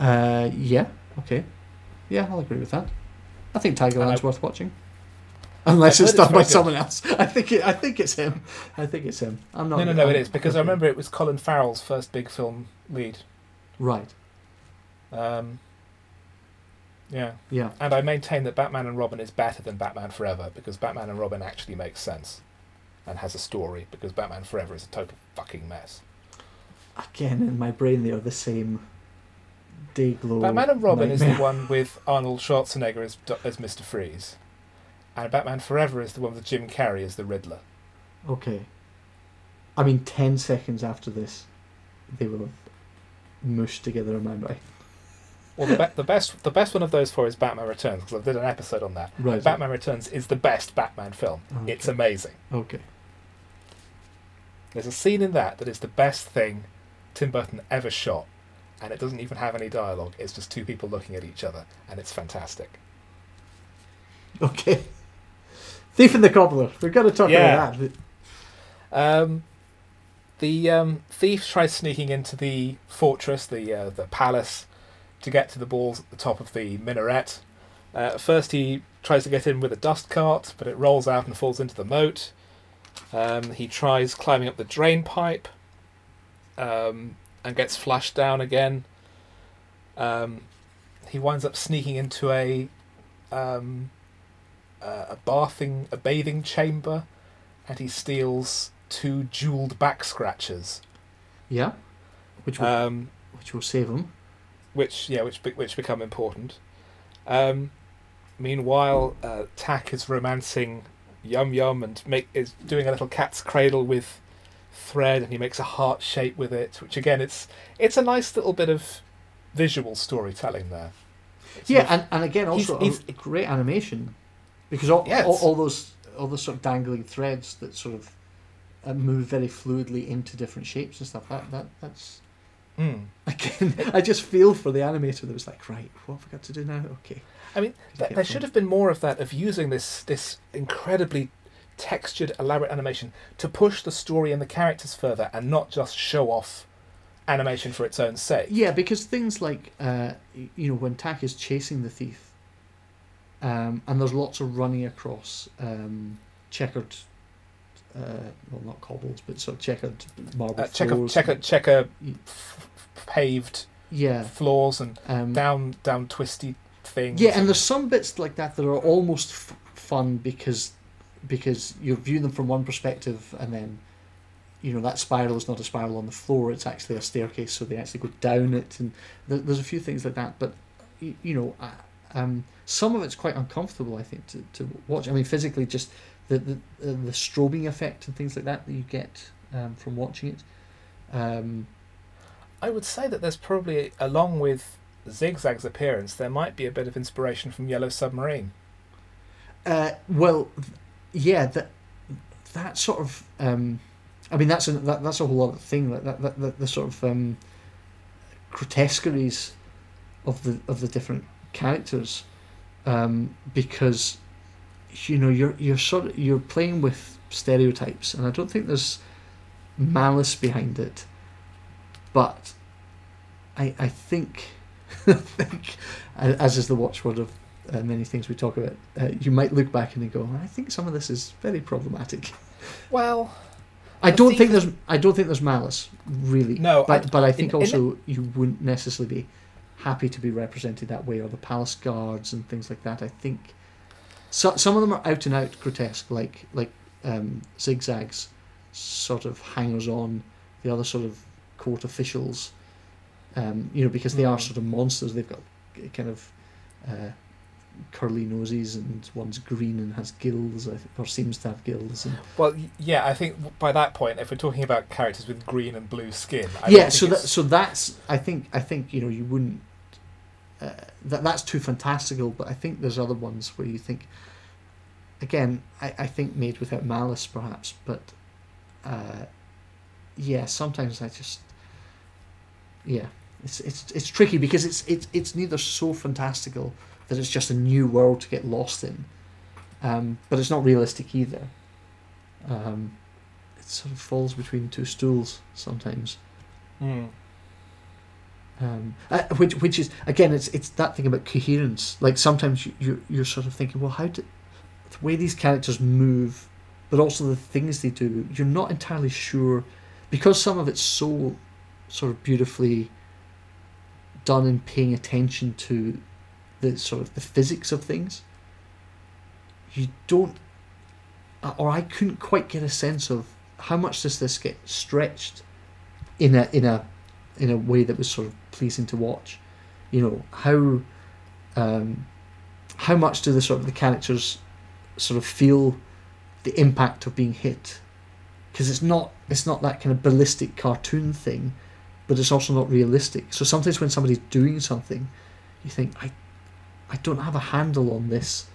uh, yeah, okay, yeah, I'll agree with that. I think Tigerland's I- worth watching, unless it's done it's by good. someone else. I think it, I think it's him. I think it's him. I'm not. No, no, no, I'm- it is because I remember it was Colin Farrell's first big film lead. Right. Um, yeah, Yeah. and I maintain that Batman and Robin is better than Batman Forever because Batman and Robin actually makes sense and has a story because Batman Forever is a total fucking mess. Again, in my brain, they are the same. Day glow. Batman and Robin is the one with Arnold Schwarzenegger as as Mr. Freeze, and Batman Forever is the one with Jim Carrey as the Riddler. Okay. I mean, ten seconds after this, they will have mushed together in my brain. Well, the, be- the best the best one of those four is Batman Returns because I did an episode on that. Right. Batman Returns is the best Batman film. Oh, okay. It's amazing. Okay. There's a scene in that that is the best thing Tim Burton ever shot, and it doesn't even have any dialogue. It's just two people looking at each other, and it's fantastic. Okay. Thief and the Cobbler. We've got to talk Yeah. about that. Um, the um, thief tries sneaking into the fortress, the uh, the palace, to get to the balls at the top of the minaret. Uh, first, he tries to get in with a dust cart, but it rolls out and falls into the moat. Um, he tries climbing up the drain pipe, um, and gets flashed down again. Um, he winds up sneaking into a um, uh, a bathing a bathing chamber and he steals two jeweled back scratchers, Yeah. Which will, um, which will save him. which yeah, which which become important. Um, meanwhile, uh, Tack is romancing Yum Yum and make is doing a little cat's cradle with thread, and he makes a heart shape with it. Which again, it's it's a nice little bit of visual storytelling there. It's Yeah, and, and again He's- also he's- a great animation because all, all, all those all those sort of dangling threads that sort of uh, move very fluidly into different shapes and stuff. That that that's Mm. again. I just feel for the animator that was like, right, what have I got to do now? Okay. I mean, th- there should have been more of that, of using this this incredibly textured, elaborate animation to push the story and the characters further, and not just show off animation for its own sake. Yeah, because things like uh, you know when Tack is chasing the thief, um, and there's lots of running across um, checkered, uh, well not cobbles, but sort of checkered marble Uh, checker, floors. checker, checker, Y- f- paved Yeah. floors and Um, down, down twisty things. Yeah, and there's some bits like that that are almost f- fun because because you're viewing them from one perspective, and then you know that spiral is not a spiral on the floor; it's actually a staircase, so they actually go down it, and there, there's a few things like that. But y- you know, uh, um, some of it's quite uncomfortable, I think, to, to watch. I mean, physically, just the the the strobing effect and things like that that you get um, from watching it. Um, I would say that there's probably, along with Zigzag's appearance, there might be a bit of inspiration from Yellow Submarine. Uh, well, yeah, that that sort of. Um, I mean, that's a that, that's a whole other thing. Like that, that, that the sort of um, grotesqueries of the of the different characters, um, because you know you're you're sort of you're playing with stereotypes, and I don't think there's malice behind it, but I I think I think as is the watchword of uh, many things we talk about, uh, you might look back and go, I think some of this is very problematic. Well, I The don't thing think there's I don't think there's malice really. No, but I- but I think in- in also you wouldn't necessarily be happy to be represented that way, or the palace guards and things like that. I think so, some of them are out and out grotesque, like like um, zigzags, sort of hangers on, the other sort of court officials. Um, you know, because they are Mm. sort of monsters. They've got kind of uh, curly noses and one's green and has gills, or seems to have gills. And Well, yeah, I think by that point, if we're talking about characters with green and blue skin, I yeah, so that so that's I think I think you know you wouldn't. Uh, that that's too fantastical, but I think there's other ones where you think. Again, I, I think made without malice, perhaps, but. Uh, yeah, sometimes I just. Yeah, it's it's it's tricky because it's it's it's neither so fantastical that it's just a new world to get lost in, um, but it's not realistic either. Um, it sort of falls between two stools sometimes. Hmm. Um, uh, which which is again it's it's that thing about coherence. Like sometimes you you're, you're sort of thinking, well, how did the way these characters move, but also the things they do, you're not entirely sure because some of it's so sort of beautifully done in paying attention to the sort of the physics of things. You don't, uh, or I couldn't quite get a sense of how much does this get stretched in a in a in a way that was sort of pleasing to watch. You know how um, how much do the sort of the characters sort of feel the impact of being hit because it's not it's not that kind of ballistic cartoon thing, but it's also not realistic. So sometimes when somebody's doing something, you think I I don't have a handle on this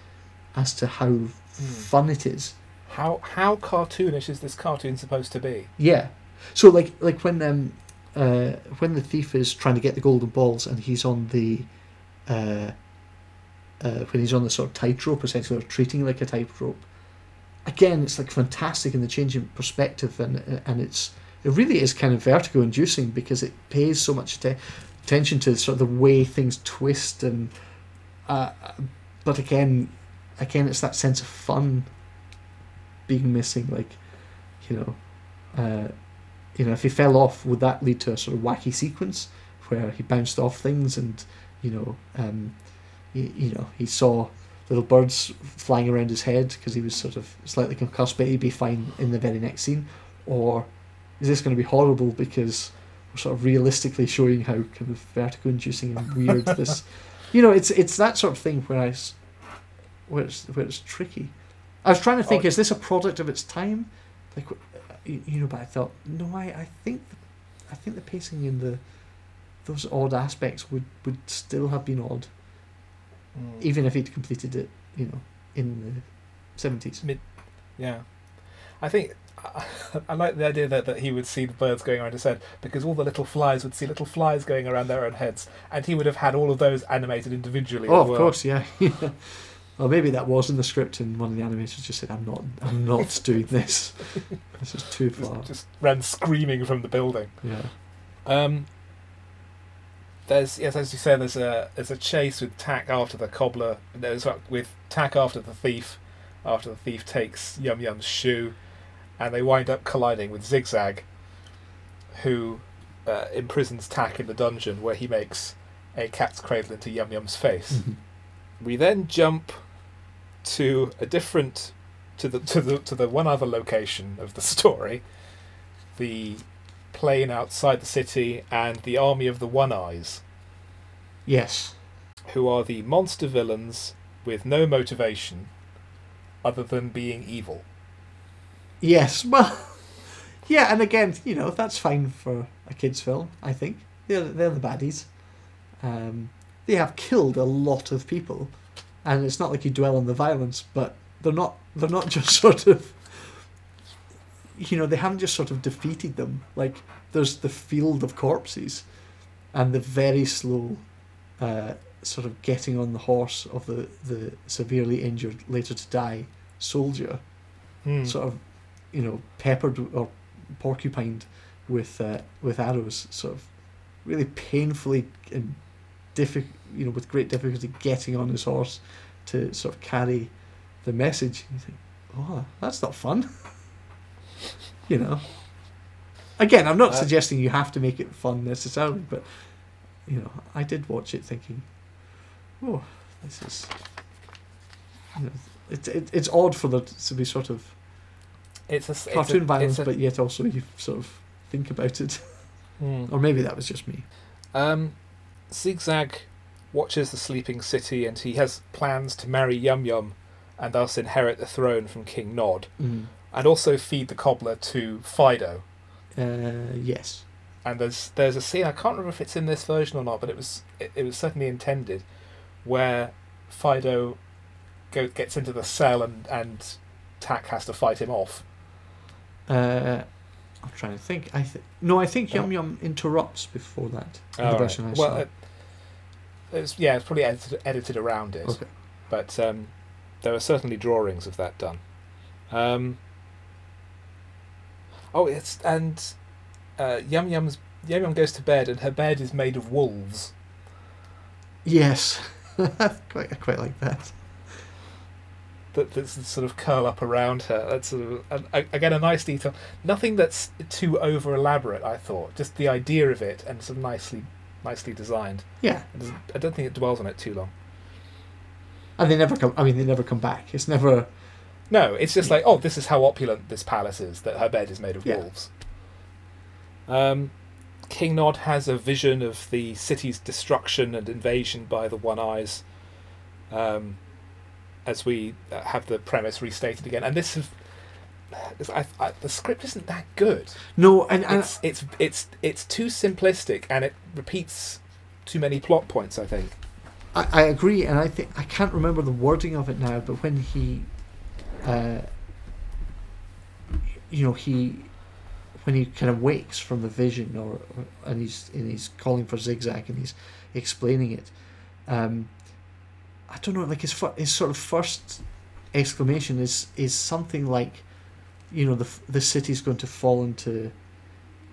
as to how fun it is. How how cartoonish is this cartoon supposed to be? Yeah. So like like when um uh when the thief is trying to get the golden balls and he's on the uh uh when he's on the sort of tightrope essentially or treating like a tightrope. Again, it's like fantastic in the change in perspective and and it's it really is kind of vertigo inducing because it pays so much atten- attention to sort of the way things twist and uh but again again it's that sense of fun being missing like you know uh you know, if he fell off, would that lead to a sort of wacky sequence where he bounced off things and, you know, um, you, you know, he saw little birds flying around his head because he was sort of slightly concussed, but he'd be fine in the very next scene? Or is this going to be horrible because we're sort of realistically showing how kind of vertigo inducing and weird this, you know, it's it's that sort of thing where I, where it's where it's tricky. I was trying to think, Oh. is this a product of its time? Like, you, know, but I thought, no, I, I think, I think the pacing in the, those odd aspects would, would still have been odd, Hmm. even if he'd completed it, you know, in the seventies. Yeah, I think I, I like the idea that, that he would see the birds going around his head because all the little flies would see little flies going around their own heads, and he would have had all of those animated individually. Oh, of well. course, yeah. well, maybe that was in the script, and one of the animators just said, "I'm not, I'm not doing this. This is too far." Just, just ran screaming from the building. Yeah. Um, there's yes, as you say, there's a there's a chase with Tack after the cobbler. There's with Tack after the thief, after the thief takes Yum Yum's shoe, and they wind up colliding with Zigzag, who uh, imprisons Tack in the dungeon where he makes a cat's cradle into Yum Yum's face. Mhm. We then jump to a different to the to the to the one other location of the story, the plain outside the city and the army of the One Eyes, Yes. who are the monster villains with no motivation other than being evil. Yes. Well. Yeah, and again, you know, that's fine for a kids' film. I think they're they're the baddies. Um, they have killed a lot of people, and it's not like you dwell on the violence, but they're not they're not just sort of. You know, they haven't just sort of defeated them. Like there's the field of corpses, and the very slow, uh, sort of getting on the horse of the the severely injured, later to die soldier Hmm. sort of, you know, peppered or porcupined with uh, with arrows, sort of really painfully and diffi- you know, with great difficulty getting on his horse to sort of carry the message. You think, oh, that's not fun. you know. Again, I'm not Uh, suggesting you have to make it fun necessarily, but you know, I did watch it thinking, oh, this is. You know, it, it, it's odd for there to be sort of it's a it's a- cartoon violence, a- but yet also you sort of think about it. Hmm. or maybe that was just me. Um, Zigzag watches the sleeping city, and he has plans to marry Yum Yum, and thus inherit the throne from King Nod, Mm. and also feed the cobbler to Phido. Uh, yes. And there's there's a scene I can't remember if it's in this version or not, but it was it, it was certainly intended, where Phido go, gets into the cell and and Tack has to fight him off. Uh, I'm trying to think. I th- no, I think Yum Oh. Yum interrupts before that. Oh, the right. I well, saw. it, it's yeah, it's probably edited, edited around it, okay. but um, there are certainly drawings of that done. Um, oh, it's and uh, Yum Yum's Yum Yum goes to bed, and her bed is made of wolves. Yes. quite, I quite like that. That, that sort of curl up around her. That's sort of again a nice detail. Nothing that's too over elaborate. I thought just the idea of it and some nicely nicely designed. Yeah. I don't think it dwells on it too long. And they never come. I mean, they never come back. It's never. No, it's just like oh, this is how opulent this palace is. That her bed is made of Yeah. wolves. Um, King Nod has a vision of the city's destruction and invasion by the One Eyes. Um, as we uh, have the premise restated again, and this is, I, I, the script isn't that good. No, and, and It's it's it's it's too simplistic, and it repeats too many plot points. I think. I, I agree, and I think I can't remember the wording of it now, but when he, uh, you know, he, when he kind of wakes from the vision, or, or and he's and he's calling for zigzag, and he's explaining it. Um, I don't know, like his fir- his sort of first exclamation is is something like, you know, the the city's going to fall into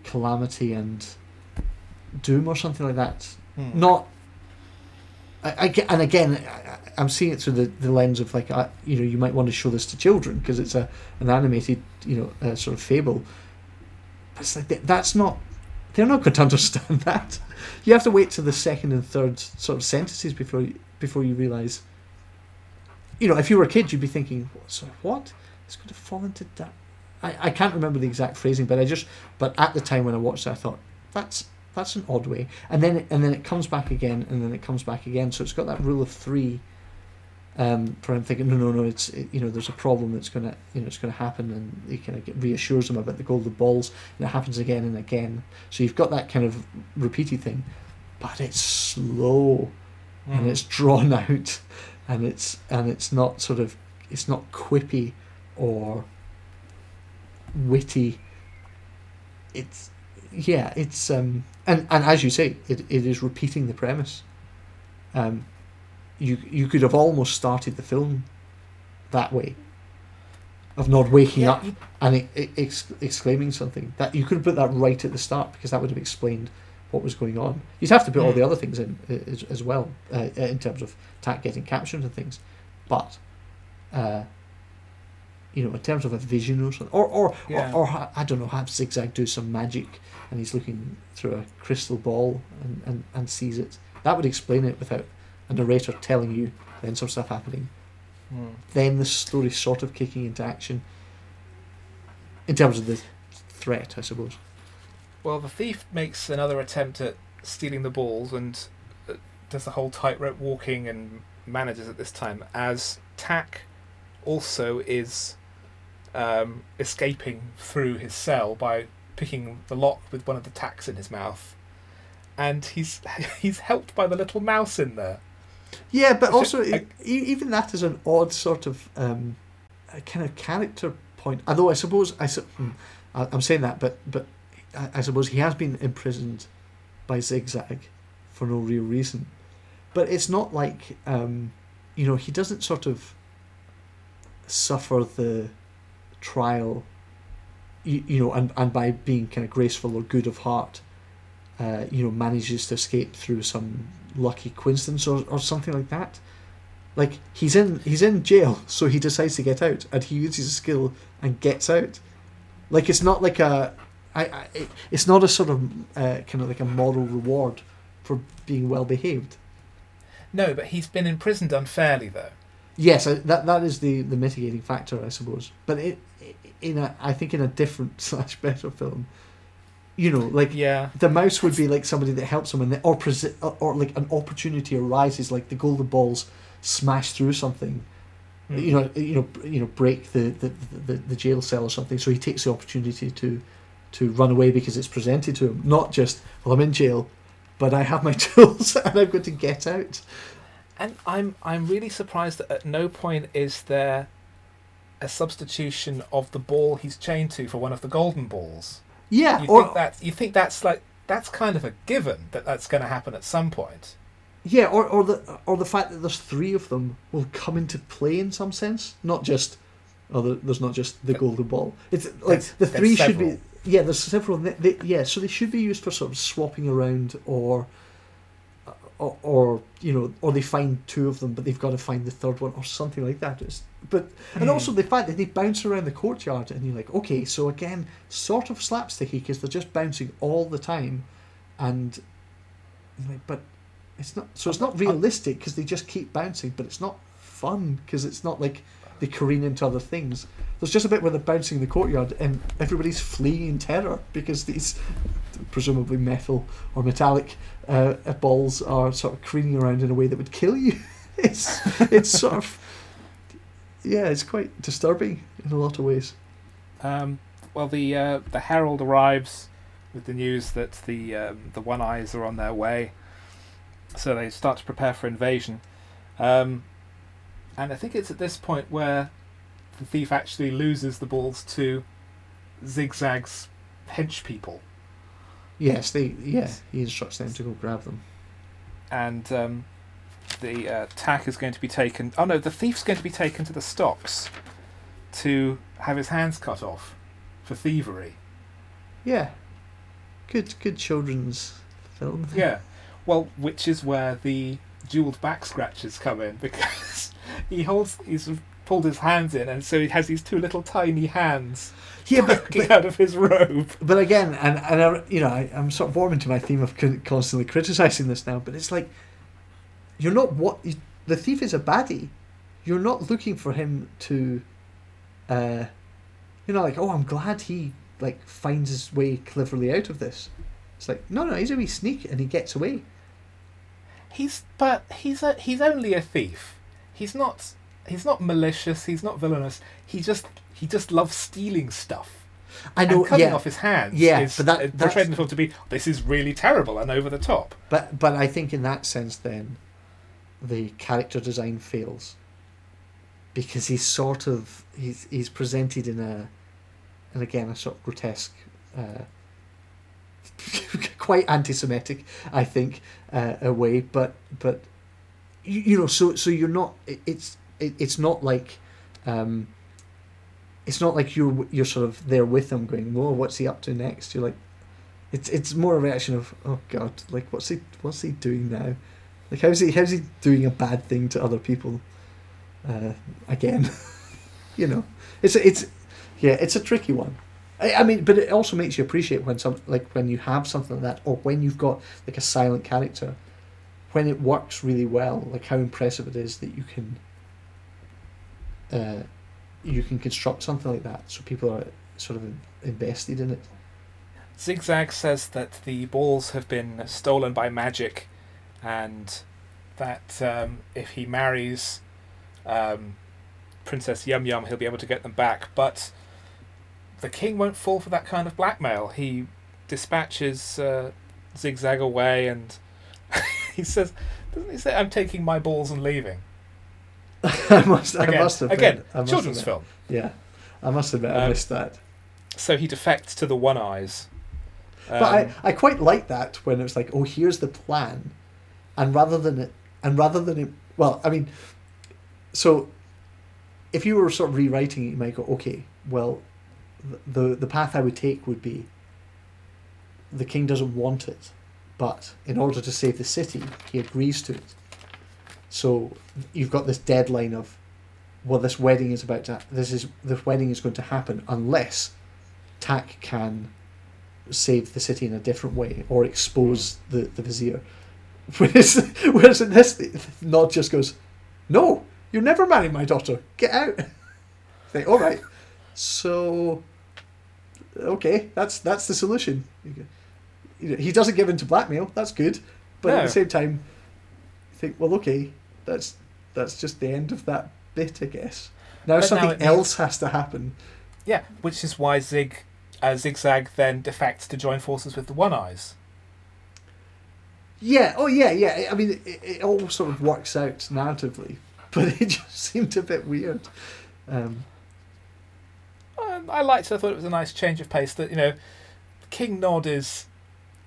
calamity and doom or something like that. Not I, I and again I, I'm seeing it through the, the lens of like I, you know you might want to show this to children because it's a an animated you know uh, sort of fable. But it's like that, that's not they're not going to understand that. You have to wait to the second and third sort of sentences before you, before you realize you know if you were a kid you'd be thinking so what? It's going to fall into that. I, I can't remember the exact phrasing but I just but at the time when I watched it I thought that's that's an odd way. And then it, and then it comes back again and then it comes back again. So it's got that rule of three um, for him thinking no no no it's it, you know there's a problem that's gonna you know it's gonna happen and he kind of reassures him about the golden balls and it happens again and again. So you've got that kind of repeated thing but it's slow and it's drawn out and it's and it's not sort of it's not quippy or witty. It's yeah it's um and and as you say it, it is repeating the premise. Um you you could have almost started the film that way of not waking Yeah, up and it, it, ex- exclaiming something. That you could have put that right at the start because that would have explained what was going on. You'd have to put all Mm. the other things in uh, as, as well uh, in terms of Tack getting captured and things, but uh, you know, in terms of a vision or something, or or, Yeah. or, or I don't know, have Zigzag do some magic and he's looking through a crystal ball and, and, and sees it. That would explain it without a narrator telling you then some stuff happening Hmm. then the story's sort of kicking into action in terms of the threat, I suppose. Well, the thief makes another attempt at stealing the balls and uh, does the whole tightrope walking and manages at this time as Tack also is um, escaping through his cell by picking the lock with one of the tacks in his mouth. And he's he's helped by the little mouse in there. Yeah, but So, also I- e- even that is an odd sort of um, a kind of character point. Although I suppose I hmm, I- I'm saying that, but but I, I suppose he has been imprisoned by Zigzag for no real reason. But it's not like um, you know he doesn't sort of suffer the trial. You, you know, and, and by being kind of graceful or good of heart, uh, you know, manages to escape through some lucky coincidence or, or something like that. Like he's in he's in jail, so he decides to get out, and he uses his skill and gets out. Like it's not like a, I, I it- it's not a sort of uh, kind of like a moral reward for being well behaved. No, but he's been imprisoned unfairly though. Yes, I, that that is the, the mitigating factor, I suppose. But it in a I think in a different slash better film, you know, like Yeah. the mouse would be like somebody that helps them, and the, or, presi- or like an opportunity arises, like the golden balls smash through something, Hmm. you know, you know, you know, break the, the, the, the jail cell or something. So he takes the opportunity to to run away because it's presented to him, not just well, I'm in jail, but I have my tools and I'm going to get out. And I'm I'm really surprised that at no point is there a substitution of the ball he's chained to for one of the golden balls. Yeah, You or think that you think that's like that's kind of a given that that's going to happen at some point. yeah, or, or the or the fact that there's three of them will come into play in some sense, not just oh, there's not just the golden ball. It's like the three should be yeah. There's several. They, they, yeah, so they should be used for sort of swapping around or. Uh, or, or you know, or they find two of them, but they've got to find the third one, or something like that. It's, but and Hmm. also the fact that they bounce around the courtyard, and you're like, okay, so again, sort of slapsticky because they're just bouncing all the time, and like, but it's not. So it's not uh, uh, realistic because they just keep bouncing, but it's not fun because it's not like they careen into other things. There's just a bit where they're bouncing in the courtyard and everybody's fleeing in terror because these presumably metal or metallic uh, uh, balls are sort of careening around in a way that would kill you. it's it's sort of yeah, it's quite disturbing in a lot of ways. Um, well, the uh, the herald arrives with the news that the um, the One Eyes are on their way, so they start to prepare for invasion. Um, and I think it's at this point where the thief actually loses the balls to Zigzag's hench people, Yes, they yeah, he instructs them to go grab them. and um, the uh, tack is going to be taken. Oh no, the thief's going to be taken to the stocks to have his hands cut off for thievery. Yeah. Good good children's film. Yeah. Well, which is where the jeweled back scratches come in because he holds he's pulled his hands in and so he has these two little tiny hands Yeah, but, but out of his robe. But again, and and I, you know, I, I'm sort of warming to my theme of constantly criticizing this now. But it's like you're not what you, the thief is a baddie. You're not looking for him to, uh, you know, like oh, I'm glad he like finds his way cleverly out of this. It's like no, no, he's a wee sneak and he gets away. He's but he's a he's only a thief. He's not he's not malicious, he's not villainous. He just he just loves stealing stuff. I know, and cutting yeah, off his hands Yeah, is but that- that's- portrayed in the film to be this is really terrible and over the top. but but I think in that sense, then the character design fails because he's sort of he's he's presented in a and again a sort of grotesque uh, quite anti-semitic i think uh, a way but but you, you know so so you're not it, it's it, it's not like um it's not like you're you're sort of there with him going whoa what's he up to next? You're like it's it's more a reaction of oh god like what's he what's he doing now? Like how's he how's he doing a bad thing to other people uh, again? You know? It's it's yeah it's a tricky one. I, I mean but it also makes you appreciate when some like when you have something like that or when you've got like a silent character when it works really well like how impressive it is that you can uh, you can construct something like that so people are sort of invested in it Zigzag says that the balls have been stolen by magic, and that um, if he marries um, Princess Yum Yum, he'll be able to get them back. But the king won't fall for that kind of blackmail. He dispatches uh, Zigzag away, and he says, "Doesn't he say I'm taking my balls and leaving?" I must I Again, must have again, I must children's admit- film. yeah I must admit I Um, missed that So he defects to the One Eyes. But I, Um, I quite like that when it's like, oh, here's the plan, and rather than it, and rather than it, well, I mean, so if you were sort of rewriting it, you might go, okay, well, the the path I would take would be the king doesn't want it, but in order to save the city, he agrees to it. So you've got this deadline of, well, this wedding is about to, this is this wedding is going to happen unless Tack can save the city in a different way or expose the, the vizier. Whereas, whereas in this, Nod just goes, No, you never marry my daughter. Get out. Think, all right. So okay, that's that's the solution. You go- you know, he doesn't give in to blackmail. That's good, but at the same time, you think, well, okay, that's that's just the end of that bit, I guess. Now But now something means- else has to happen. Yeah, which is why Zig, uh, Zigzag then defects to join forces with the One Eyes. Yeah. Oh, yeah, yeah. I mean, it, it all sort of works out narratively, but it just seemed a bit weird. Um, Um, I liked it. I thought it was a nice change of pace. That you know, King Nod is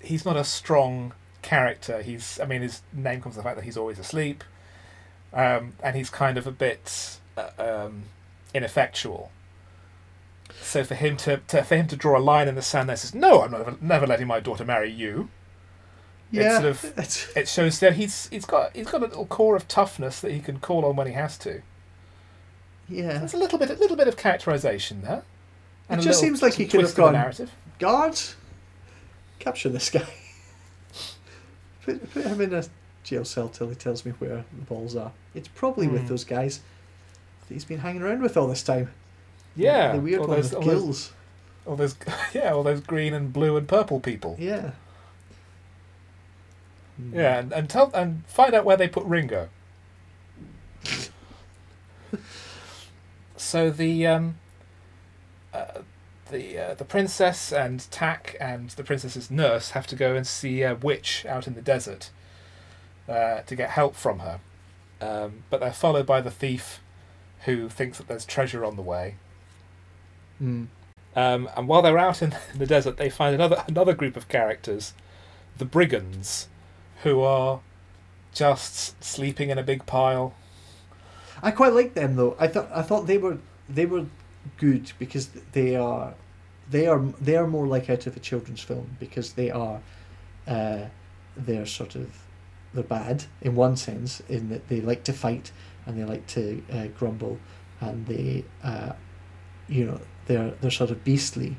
he's not a strong character. He's I mean his name comes from the fact that he's always asleep, um, and he's kind of a bit uh, um, ineffectual. So for him to, to for him to draw a line in the sand that says no, I'm never, never letting my daughter marry you. yeah. sort of- it's- It shows that he's he's got he's got a little core of toughness that he can call on when he has to. yeah. There's a little bit a little bit of characterization there. It just seems like he could have gone- narrative. Guards, capture this guy. put, put him in a cell till he tells me where the balls are. It's probably with Hmm. those guys that he's been hanging around with all this time. Yeah, The weird all one those, with all those, gills. all those, yeah, all those green and blue and purple people. Yeah. Hmm. Yeah, and, and tell and find out where they put Ringo. so the um, uh, the uh, the princess and Tack and the princess's nurse have to go and see a witch out in the desert uh, to get help from her, um, but they're followed by the thief, who thinks that there's treasure on the way. Hmm. Um, and while they're out in the desert, they find another another group of characters, the brigands, who are just sleeping in a big pile. I quite like them though. I thought I thought they were they were good because they are they are they are more like out of a children's film because they are uh, they're sort of they're bad in one sense in that they like to fight and they like to uh, grumble and they uh, you know they're they're sort of beastly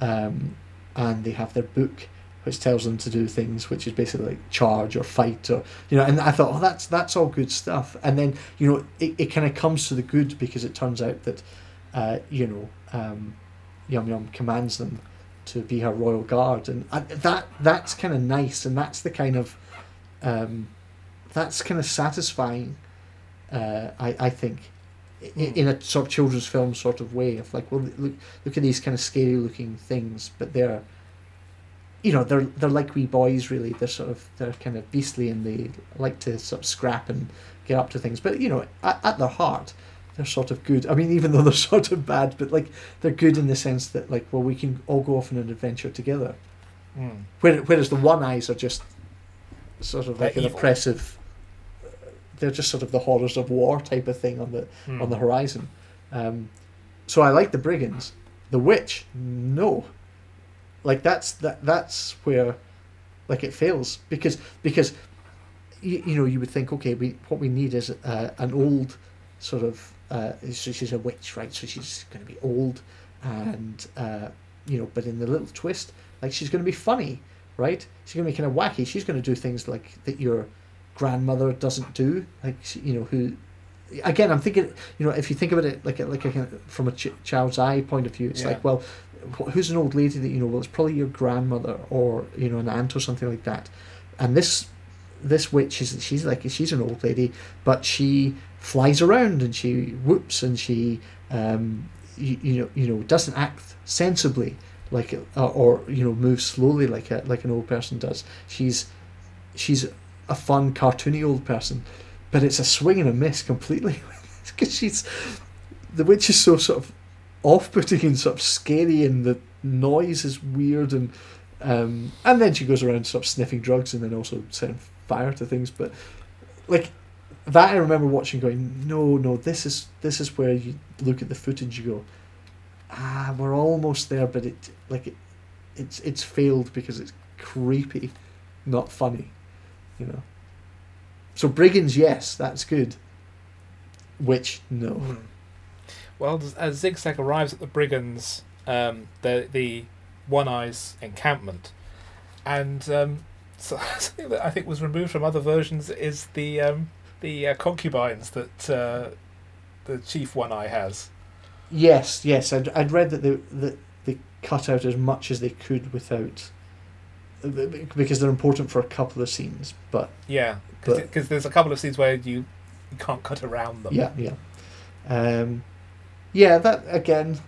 um, and they have their book which tells them to do things which is basically like charge or fight or you know and I thought oh that's that's all good stuff. And then you know it, it kind of comes to the good because it turns out that uh, you know um, Yum Yum commands them to be her royal guard and I, that that's kind of nice and that's the kind of um, that's kind of satisfying uh, I, I think i Hmm. in a sort of children's film sort of way of like well look look at these kind of scary looking things but they're you know they're they're like wee boys really they're sort of they're kind of beastly and they like to sort of scrap and get up to things but you know at, at their heart they're sort of good i mean even though they're sort of bad but like they're good in the sense that like well we can all go off on an adventure together Mm. Whereas the one eyes are just sort of like They're an evil. oppressive they're just sort of the horrors of war type of thing on the Mm. on the horizon. Um, so I like the brigands. The witch, no. Like that's that that's where, like it fails because because, you, you know you would think okay we what we need is uh, an old, sort of uh, so she's a witch right so she's going to be old, and uh, you know but in the little twist like she's going to be funny right? She's going to be kind of wacky. She's going to do things like that your grandmother doesn't do. Like she- you know who again i'm thinking you know if you think about it like a, like a, from a ch- child's eye point of view it's Yeah. like well who's an old lady that you know well it's probably your grandmother or you know an aunt or something like that. And this this witch is she's like she's an old lady but she flies around and she whoops and she um you, you know you know doesn't act sensibly like uh, or you know moves slowly like a like an old person does. She's she's a fun cartoony old person but it's a swing and a miss completely because she's the witch is so sort of off-putting and sort of scary and the noise is weird and um, and then she goes around sort of sniffing drugs and then also setting fire to things but like that I remember watching going no no this is this is where you look at the footage you go ah we're almost there but it like it it's it's failed because it's creepy not funny you know so brigands yes that's good witch no Mm. Well, as- as Zigzag arrives at the brigands, um, the the One Eyes encampment, and um, so, something that I think was removed from other versions is the um, the uh, concubines that uh, the chief One Eye has. Yes, yes. I'd, I'd read that the, the they cut out as much as they could without because they're important for a couple of scenes. But Yeah, because there's a couple of scenes where you, you can't cut around them. yeah, yeah, um, yeah. That again.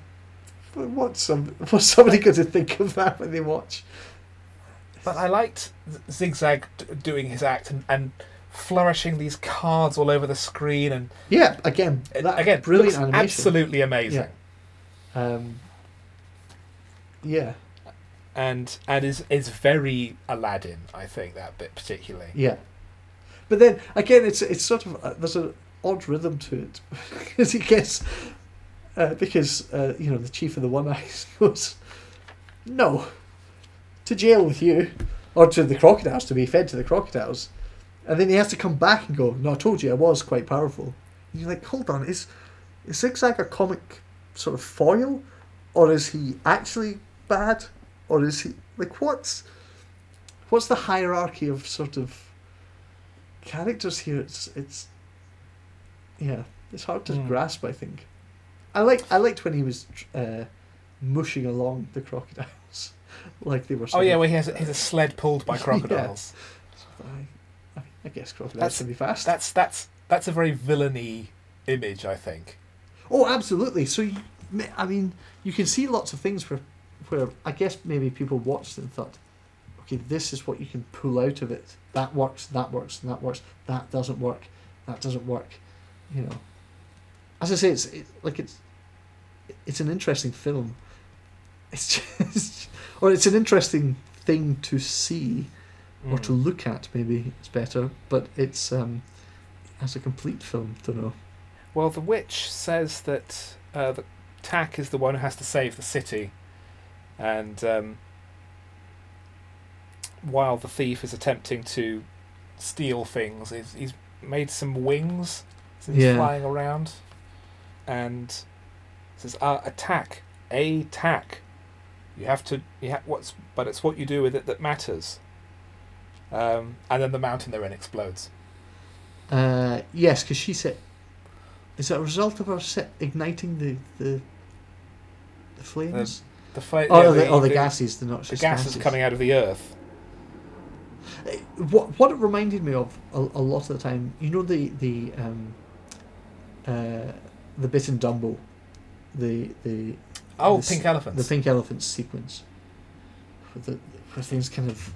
What's some what's somebody going to think of that when they watch? But I liked Zigzag doing his act and, and flourishing these cards all over the screen and Yeah, again, that again brilliant animation. absolutely amazing. Um, yeah, And and is is very Aladdin. I think that bit particularly. yeah. But then again, it's it's sort of uh, there's an odd rhythm to it because he gets uh, because uh, you know the chief of the One Eyes goes no to jail with you or to the crocodiles to be fed to the crocodiles, and then he has to come back and go no I told you I was quite powerful. And you're like hold on is is Zigzag a comic sort of foil or is he actually bad or is he like what's what's the hierarchy of sort of characters here it's it's yeah it's hard to Hmm. grasp i think i like i liked when he was uh mushing along the crocodiles like they were Oh yeah, of- well he has a, he has a sled pulled by Yeah. crocodiles. I, I, guess crocodiles That's- can be fast That's that's that's a very villainy image, I think. Oh, absolutely. So, you, I mean, you can see lots of things where, where I guess maybe people watched and thought, okay, this is what you can pull out of it. That works. That works. And that works. That doesn't work. That doesn't work. You know, as I say, it's it, like it's it's an interesting film. It's just, or it's an interesting thing to see or to Mm. look at. Maybe it's better, but it's um, as a complete film. Don't know. Well, the witch says that uh, that Tack is the one who has to save the city, and um, while the thief is attempting to steal things, he's, he's made some wings, so he's Yeah. flying around, and says, uh, "Attack, a tack. You have to. You ha- what's but it's what you do with it that matters." Um, and then the mountain they're in explodes. Uh, yes, because she said, "Is it a result of her set igniting the the, the flames? The fla- oh, yeah, the, oh, the, gases, the The noxious gas is coming out of the earth. Uh, What what it reminded me of a, a lot of the time, you know the the um, uh, the bit in Dumbo, the the Oh, the pink elephants. the pink elephant sequence, where, the, where things kind of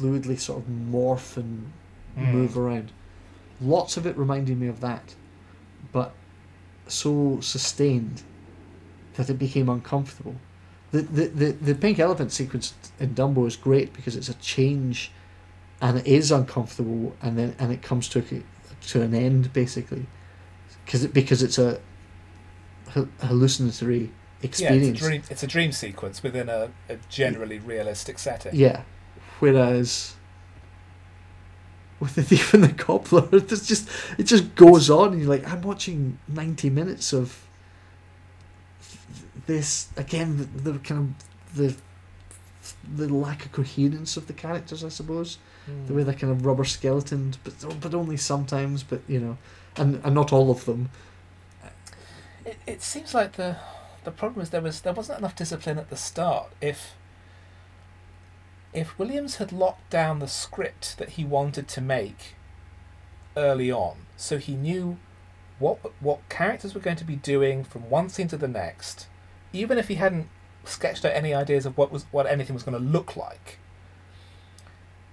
fluidly sort of morph and Mm. move around. Lots of it reminded me of that, but so sustained that it became uncomfortable. The, the, the, the pink elephant sequence in Dumbo is great because it's a change and it is uncomfortable and then and it comes to a, to an end basically because it, because it's a ha- hallucinatory Yeah, experience. it's a dream. It's a dream sequence within a, a generally realistic setting. Yeah. Whereas with the thief and the cobbler, it's just it just goes on, and you're like, I'm watching ninety minutes of this again. The, the kind of the the lack of coherence of the characters, I suppose. Mm. The way they're kind of rubber skeletons, but but only sometimes. But you know, and and not all of them. It, it seems like the the problem is there was there wasn't enough discipline at the start. If if Williams had locked down the script that he wanted to make early on, so he knew what what characters were going to be doing from one scene to the next, even if he hadn't sketched out any ideas of what was what anything was going to look like,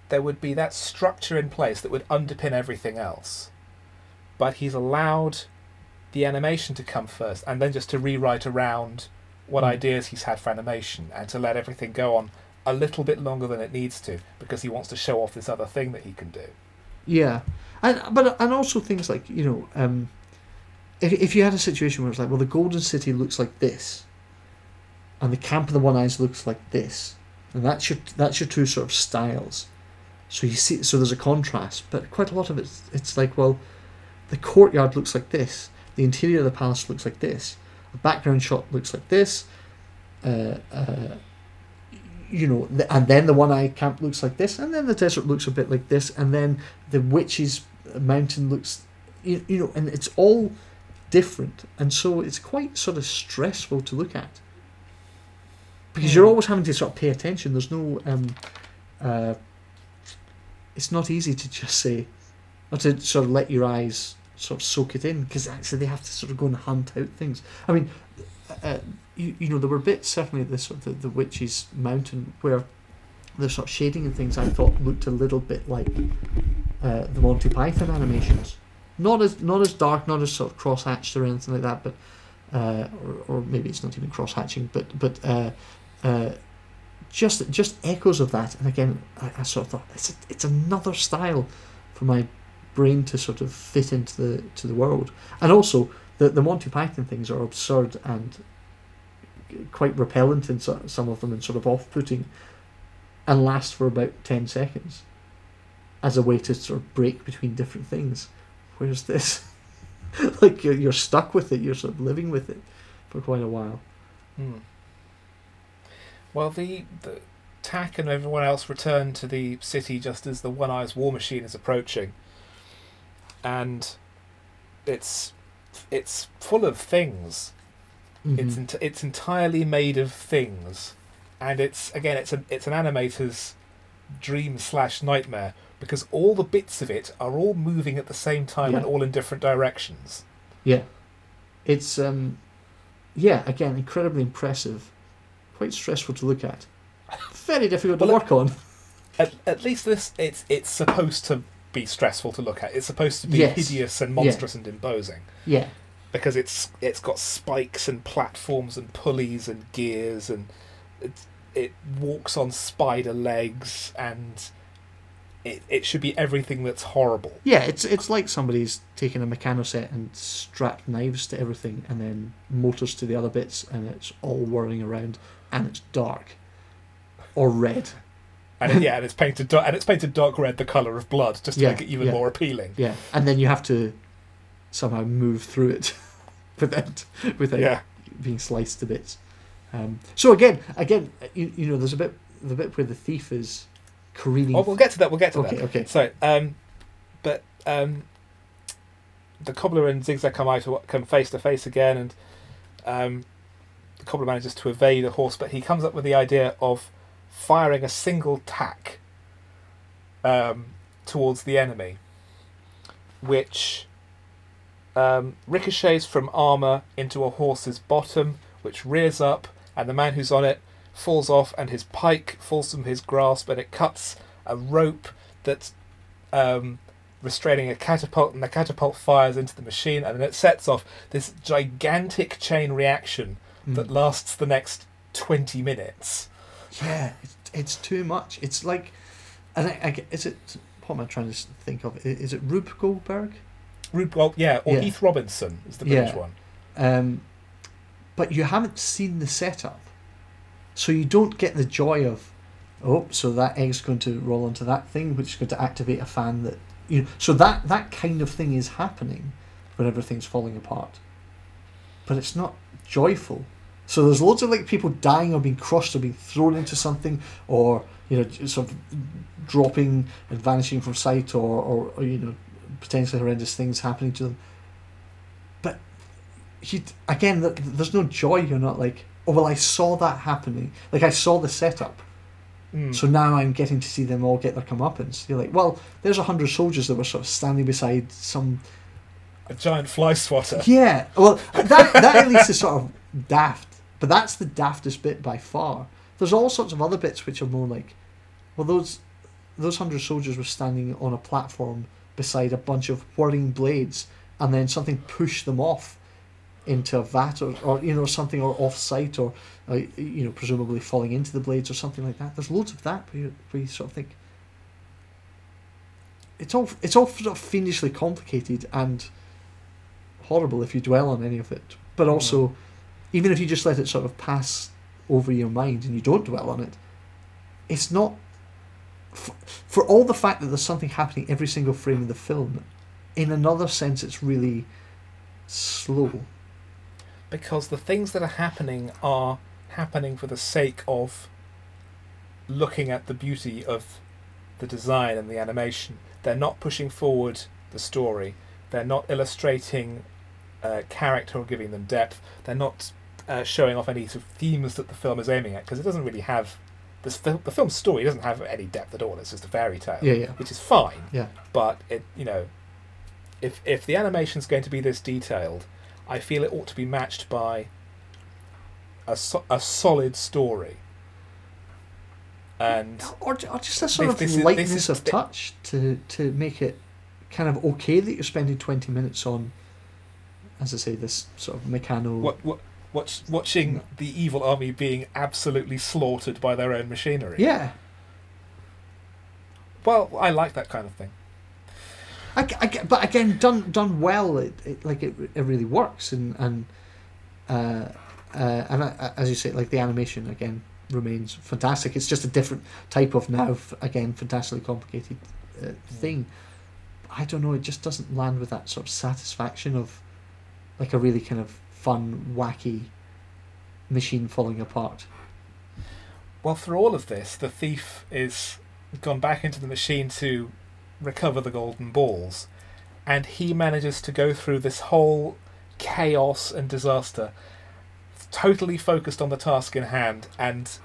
there would be that structure in place that would underpin everything else. But he's allowed the animation to come first and then just to rewrite around what Mm. ideas he's had for animation and to let everything go on a little bit longer than it needs to because he wants to show off this other thing that he can do. Yeah, and but and also things like you know, um, if if you had a situation where it's like, well, the Golden City looks like this, and the Camp of the One Eyes looks like this, and that's your that's your two sort of styles. So you see, so there's a contrast, but quite a lot of it, it's like, well, the courtyard looks like this, the interior of the palace looks like this, a background shot looks like this, uh, uh, you know, the, and then the one eye camp looks like this, and then the desert looks a bit like this, and then the witch's mountain looks, you, you know, and it's all different, and so it's quite sort of stressful to look at. because you're always having to sort of pay attention. There's no, um, uh, it's not easy to just say, or to sort of let your eyes sort of soak it in, because actually they have to sort of go and hunt out things. I mean, uh, you, you know, there were bits certainly the sort of the, the witch's mountain where the sort of shading and things I thought looked a little bit like uh, the Monty Python animations. Not as not as dark, not as sort of cross hatched or anything like that, but uh, or, or maybe it's not even cross hatching, but but uh, uh, just just echoes of that. And again, I, I sort of thought it's a, it's another style for my brain to sort of fit into the to the world. And also, the the Monty Python things are absurd and quite repellent in so, some of them, and sort of off putting, and last for about ten seconds, as a way to sort of break between different things. Where's this, like you're, you're stuck with it, you're sort of living with it for quite a while. Hmm. Well, the, the Tack and everyone else return to the city just as the One Eyes War Machine is approaching, and it's it's full of things. It's Mhm. ent- it's entirely made of things, and it's again it's an it's an animator's dream slash nightmare because all the bits of it are all moving at the same time and all in different directions. Yeah, it's um, yeah, again, incredibly impressive, quite stressful to look at, very difficult to Well, work on. At, at least this it's it's supposed to be stressful to look at. It's supposed to be Yes. hideous and Yeah. monstrous and imposing Yeah, because it's it's got spikes and platforms and pulleys and gears and it it walks on spider legs and it it should be everything that's horrible. yeah, it's it's like somebody's taken a Meccano set and strapped knives to everything, and then motors to the other bits, and it's all whirling around, and it's dark, or red. And it, yeah, and it's painted dark, and it's painted dark red, the color of blood, just to Yeah, make it even yeah. more appealing. Yeah, and then you have to somehow move through it without without Yeah, being sliced to bits. Um, so again, again, you, you know, there's a bit the bit where the thief is careening. oh, we'll get to that. We'll get to okay, that. okay, So, um, but um, the cobbler and Zigzag come out come face to face again, and um, the cobbler manages to evade the horse, but he comes up with the idea of firing a single tack um, towards the enemy, which um, ricochets from armor into a horse's bottom, which rears up, and the man who's on it falls off, and his pike falls from his grasp, and it cuts a rope that's um, restraining a catapult, and the catapult fires into the machine, and then it sets off this gigantic chain reaction Mm. that lasts the next 20 minutes. Yeah, it's, it's too much. It's like, and I, I is it? What am I trying to think of? Is it Rube Goldberg? Rube, well, yeah, or Yeah. Heath Robinson is the British Yeah. one. Um, but you haven't seen the setup, so you don't get the joy of, oh, so that egg's going to roll onto that thing, which is going to activate a fan that you know. So that that kind of thing is happening when everything's falling apart, but it's not joyful. So there's loads of like people dying or being crushed or being thrown into something or you know sort of dropping and vanishing from sight or, or, or you know potentially horrendous things happening to them. But you again, there's no joy. You're not like, oh well, I saw that happening. Like I saw the setup, Mm. so now I'm getting to see them all get their comeuppance. You're like, well, there's a hundred soldiers that were sort of standing beside some. a giant fly swatter. Yeah, well, that that at least is sort of daft, but that's the daftest bit by far. There's all sorts of other bits which are more like, well, those those hundred soldiers were standing on a platform beside a bunch of whirring blades, and then something pushed them off into a vat or, or you know something or off site or uh, you know presumably falling into the blades or something like that. There's loads of that where you, where you sort of think it's all it's all sort of fiendishly complicated and horrible if you dwell on any of it. But also, even if you just let it sort of pass over your mind and you don't dwell on it, it's not. For, for all the fact that there's something happening every single frame of the film, in another sense, it's really slow. because the things that are happening are happening for the sake of looking at the beauty of the design and the animation. They're not pushing forward the story. They're not illustrating uh, character or giving them depth. They're not uh, showing off any sort of themes that the film is aiming at because it doesn't really have this fil- the film's story doesn't have any depth at all. It's just a fairy tale, Yeah, yeah, which is fine. yeah. But it, you know, if if the animation's going to be this detailed, I feel it ought to be matched by a so- a solid story. And Or, or just a sort This- of this is- lightness this is of touch to to make it kind of okay that you're spending twenty minutes on, as I say, this sort of Meccano. what what watch, watching the evil army being absolutely slaughtered by their own machinery. Yeah, Well, I like that kind of thing. I, I but again, done done well, it, it like it, it really works, and and uh, uh, and uh, as you say, like the animation again remains fantastic. It's just a different type of now, again, fantastically complicated uh, thing. I don't know. It just doesn't land with that sort of satisfaction of like a really kind of fun, wacky machine falling apart. Well, through all of this, the thief is gone back into the machine to recover the golden balls, and he manages to go through this whole chaos and disaster, totally focused on the task in hand, and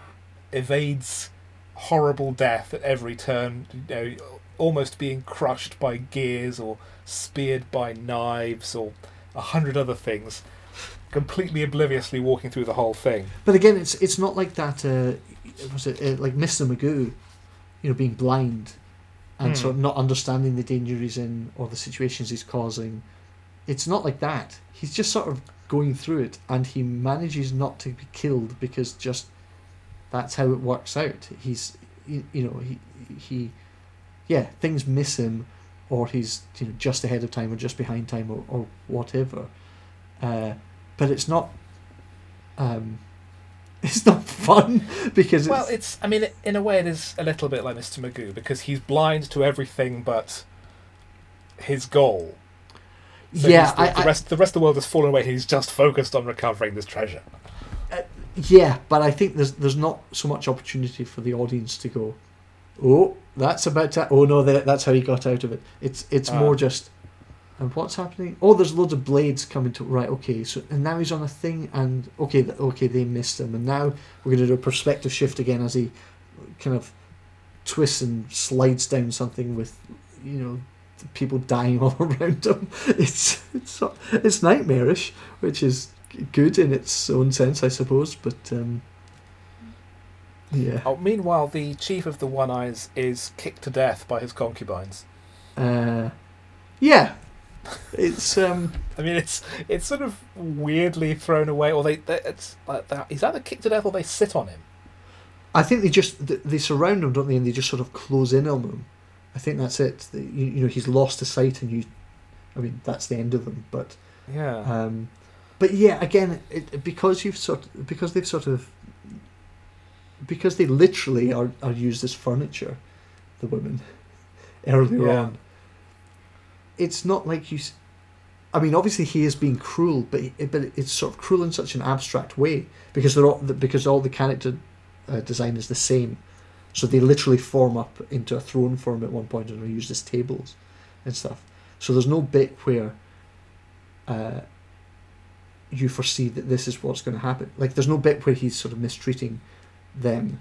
evades horrible death at every turn. You know, almost being crushed by gears or speared by knives or a hundred other things. Completely obliviously walking through the whole thing. But again, it's it's not like that. Uh, was it uh, like Mr. Magoo, you know, being blind and Hmm. sort of not understanding the danger he's in or the situations he's causing. It's not like that. He's just sort of going through it, and he manages not to be killed because just that's how it works out. He's you, you know he he yeah things miss him, or he's you know just ahead of time or just behind time or, or whatever. Uh, but it's not. Um, it's not fun because Well, it's, it's. I mean, in a way, it is a little bit like Mr. Magoo because he's blind to everything but his goal. So yeah, the, I, the I, rest the rest of the world has fallen away. He's just focused on recovering this treasure. yeah, but I think there's there's not so much opportunity for the audience to go, oh, that's about to. Oh no, that, that's how he got out of it. It's it's Ah. more just, and what's happening? Oh, there's loads of blades coming to right. Okay, so and now he's on a thing, and okay, okay, they missed him, and now we're going to do a perspective shift again as he kind of twists and slides down something with, you know. People dying all around him. It's it's it's nightmarish, which is good in its own sense, I suppose. But um, yeah, Oh, meanwhile, the chief of the One Eyes is kicked to death by his concubines. uh, yeah, it's um, I mean, it's it's sort of weirdly thrown away, or they, they it's like that. He's either kicked to death or they sit on him. I think they just they surround him, don't they? And they just sort of close in on him. I think that's it. You, you know, he's lost to sight, and you, I mean, that's the end of them. But Yeah. um, but yeah, again, it, because you've sort because they've sort of because they literally are, are used as furniture, the women earlier Yeah. on. It's not like you. I mean, obviously he is being cruel, but he- but it's sort of cruel in such an abstract way because they're all because all the character uh, design is the same, so they literally form up into a throne form at one point and are used as tables and stuff. So there's no bit where uh, you foresee that this is what's going to happen. Like there's no bit where he's sort of mistreating them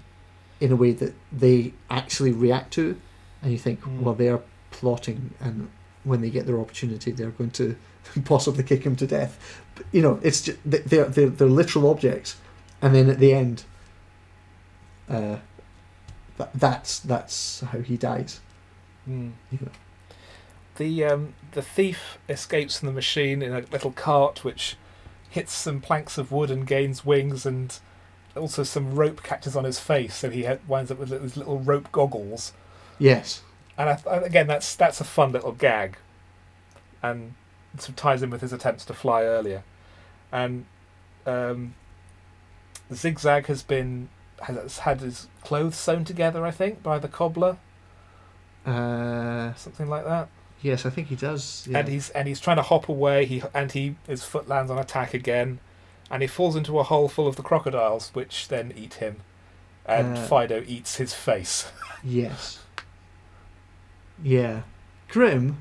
in a way that they actually react to, and you think, Mm. well, they're plotting, and when they get their opportunity, they're going to possibly kick him to death. But, you know, it's just they're they're they're literal objects, and then at the end, uh, that, that's that's how he dies. Mm. You know. The um, the thief escapes from the machine in a little cart, which hits some planks of wood and gains wings, and also some rope catches on his face, so he ha- winds up with his little rope goggles. Yes. And I, I- again, that's that's a fun little gag, and sort of ties in with his attempts to fly earlier. And um, Zigzag has been has had his clothes sewn together, I think, by the cobbler, Uh, something like that. yes, I think he does. Yeah. and he's and he's trying to hop away. He and he his foot lands on attack again, and he falls into a hole full of the crocodiles, which then eat him. And Uh, Phido eats his face. Yes. Yeah. Grim.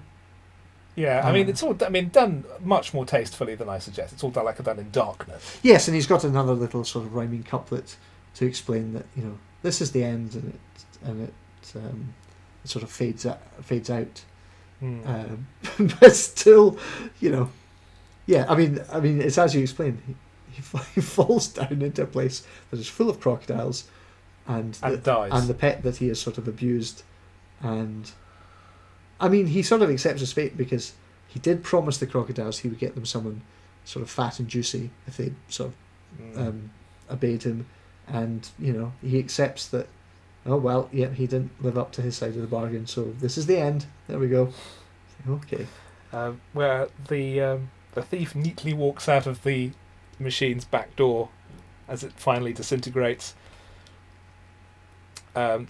Yeah, I mean, Uh. it's all. I mean, done much more tastefully than I suggest. It's all done like a done in darkness. Yes, and he's got another little sort of rhyming couplet to explain that you know this is the end, and it and it, um, it sort of fades out, fades out. Um, but still, you know, yeah. I mean, I mean, it's as you explained. He, he, falls down into a place that is full of crocodiles, and and the, dies. and the pet that he has sort of abused, and I mean, he sort of accepts his fate because he did promise the crocodiles he would get them someone sort of fat and juicy if they sort of Hmm. um, obeyed him, and you know he accepts that. Oh well, yeah, he didn't live up to his side of the bargain, so this is the end. There we go. Okay. Uh, where the um, the thief neatly walks out of the machine's back door as it finally disintegrates. Um,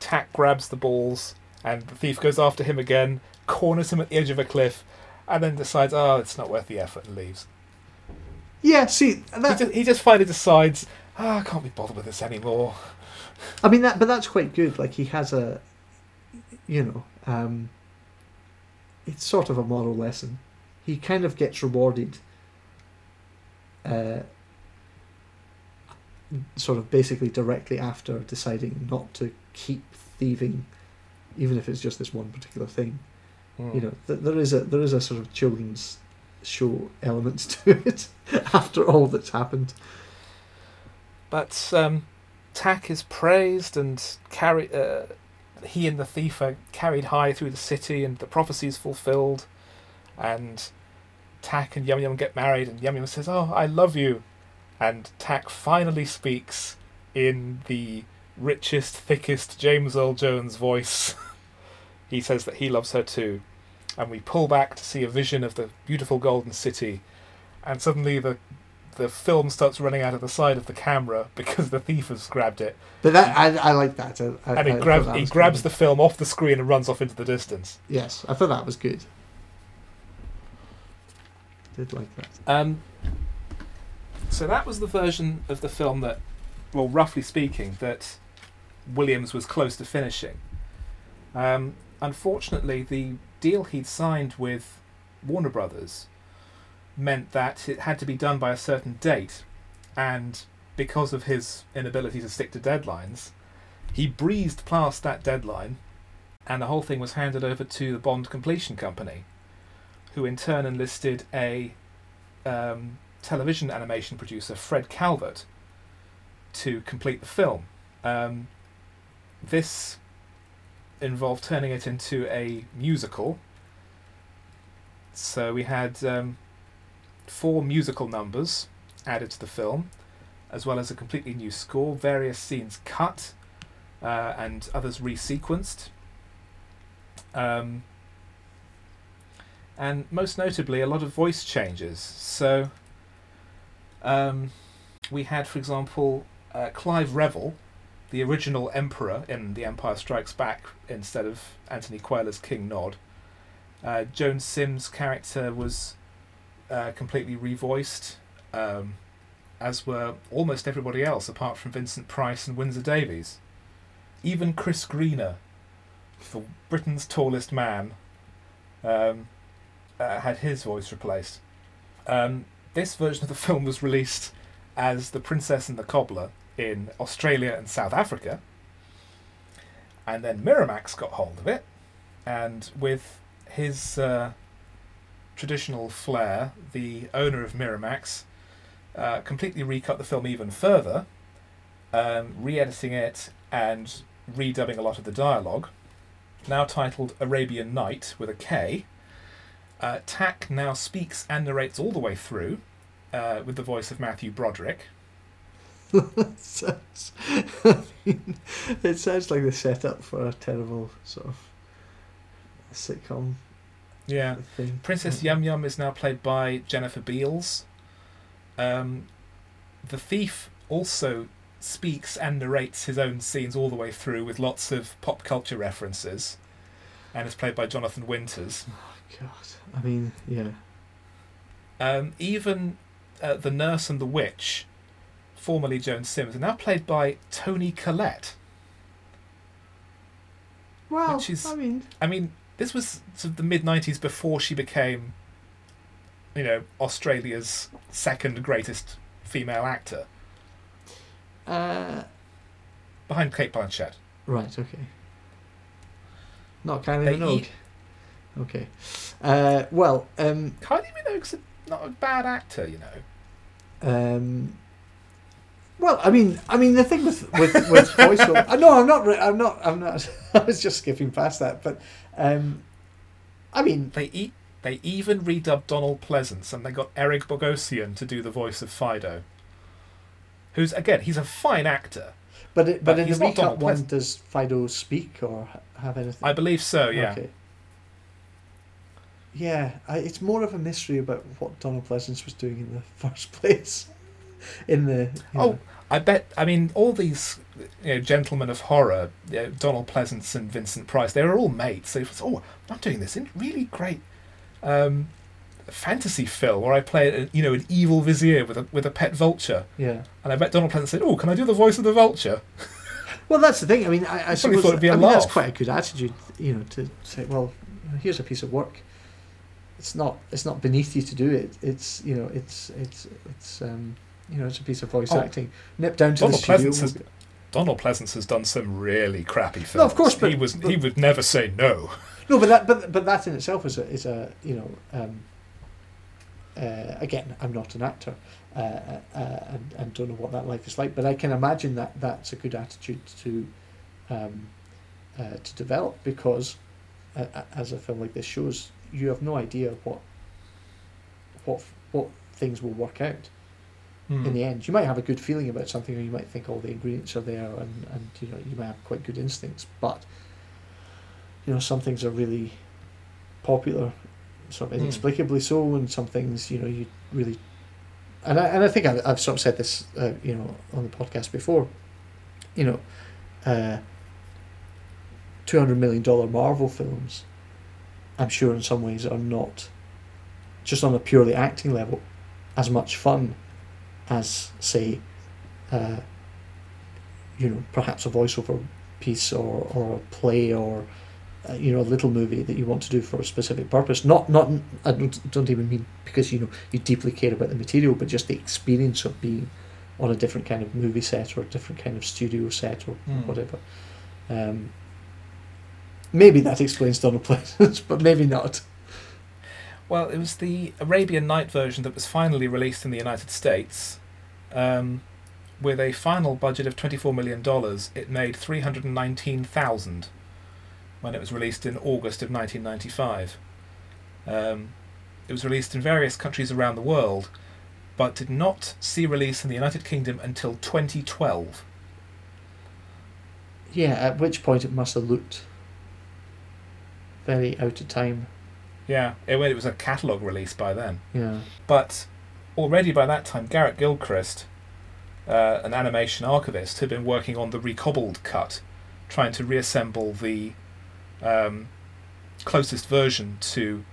Tack grabs the balls, and the thief goes after him again, corners him at the edge of a cliff, and then decides, "Oh, it's not worth the effort," and leaves. Yeah. See He just, he just finally decides, "Ah, I can't be bothered with this anymore." I mean that, but that's quite good. Like he has a, you know, um, it's sort of a moral lesson. He kind of gets rewarded. Uh, sort of basically directly after deciding not to keep thieving, even if it's just this one particular thing. Hmm. You know, th- there is a there is a sort of children's show element to it after all that's happened. But um, Tack is praised and carry. Uh, he and the thief are carried high through the city, and the prophecy is fulfilled. And Tack and Yum Yum get married, and Yum Yum says, "Oh, I love you," and Tack finally speaks in the richest, thickest James Earl Jones voice. he says that he loves her too, and we pull back to see a vision of the beautiful golden city, and suddenly the the film starts running out of the side of the camera because the thief has grabbed it, But that I, I like that. I, and he I thought grabs he grabs good. the film off the screen and runs off into the distance. Yes, I thought that was good. Did like that. Um, so that was the version of the film that, well, roughly speaking, that Williams was close to finishing. Um, unfortunately, the deal he'd signed with Warner Brothers meant that it had to be done by a certain date, and because of his inability to stick to deadlines, he breezed past that deadline, and the whole thing was handed over to the Bond Completion Company, who in turn enlisted a um, television animation producer, Fred Calvert, to complete the film. Um, this involved turning it into a musical. So we had um, four musical numbers added to the film, as well as a completely new score, various scenes cut, uh, and others resequenced. Um, and most notably, a lot of voice changes. So, um, we had, for example, uh, Clive Revill, the original Emperor in The Empire Strikes Back, instead of Anthony Quayle's King Nod. Uh, Joan Sims' character was uh, completely revoiced, um, as were almost everybody else, apart from Vincent Price and Windsor Davies. Even Chris Greener, Britain's tallest man, um, uh, had his voice replaced. Um, this version of the film was released as The Princess and the Cobbler in Australia and South Africa. And then Miramax got hold of it, and with his uh, traditional flair, the owner of Miramax uh, completely recut the film even further, um, re editing it and redubbing a lot of the dialogue. Now titled Arabian Knight with a K, uh, Tack now speaks and narrates all the way through uh, with the voice of Matthew Broderick. sounds, I mean, it sounds like the setup for a terrible sort of sitcom Yeah. thing. Princess Yum Yum is now played by Jennifer Beals. Um, the thief also speaks and narrates his own scenes all the way through with lots of pop culture references, and is played by Jonathan Winters. Oh, God, I mean, yeah. Um, even uh, the nurse and the witch, formerly Joan Sims, are now played by Toni Collette. Well, Which is- I mean, I mean, this was sort of the mid '90s before she became, you know, Australia's second greatest female actor, Uh, behind Cate Blanchett. right. Okay. Not They Minogue. Okay. Uh, well, um, Kylie Minogue's not a bad actor, you know. Um, well, I mean, I mean, the thing with with, with voiceover. uh, no, I'm not. I'm not. I'm not. I was just skipping past that, but um, I mean, They eat. They even redubbed Donald Pleasence, and they got Eric Bogosian to do the voice of Phido. Who's again, he's a fine actor. but it, but, But in the recap one, does Phido speak or have anything? I believe so. Yeah. Okay. Yeah, I, it's more of a mystery about what Donald Pleasence was doing in the first place. In the Oh, know, I bet. I mean, all these you know, gentlemen of horror, you know, Donald Pleasence and Vincent Price, they were all mates. They was, oh, I'm doing this in really great um, fantasy film where I play a, you know an evil vizier with a with a pet vulture, yeah. and I bet Donald Pleasence said, "Oh, can I do the voice of the vulture?" Well, that's the thing. I mean, I, I suppose thought it'd be a I mean, that's quite a good attitude, you know, to say, well, here's a piece of work. It's not it's not beneath you to do it. It's you know it's it's it's um you know it's a piece of voice Oh. acting. Nip down to Donald the studio. Pleasence has Donald Pleasence has done some really crappy films. No, of course, but- he was but- he would never say no. No, but that but but that in itself is a is a you know um, uh, again I'm not an actor uh, uh, and, and don't know what that life is like, but I can imagine that that's a good attitude to um, uh, to develop because uh, uh, as a film like this shows, you have no idea what what what things will work out Hmm. in the end. You might have a good feeling about something, or you might think all the ingredients are there, and, and you know you might have quite good instincts. But you know some things are really popular, sort of Hmm. inexplicably so, and some things you know you really. And I and I think I've, I've sort of said this, uh, you know, on the podcast before. You know, uh, two hundred million dollar Marvel films. I'm sure in some ways are not, just on a purely acting level, as much fun as say uh, you know perhaps a voiceover piece or, or a play or uh, you know a little movie that you want to do for a specific purpose not not I don't, don't even mean because you know you deeply care about the material but just the experience of being on a different kind of movie set or a different kind of studio set or Hmm. whatever um, maybe that explains Donald Pleasence but maybe not Well, it was the Arabian Knight version that was finally released in the United States. Um, with a final budget of $24 million, it made 319000 when it was released in August of 1995. Um, it was released in various countries around the world, but did not see release in the United Kingdom until 2012. yeah at which point it must have looked very out of time Yeah, it, it was a catalogue release by then. yeah But already by that time, Garrett Gilchrist, uh, an animation archivist, had been working on the recobbled cut, trying to reassemble the um, closest version to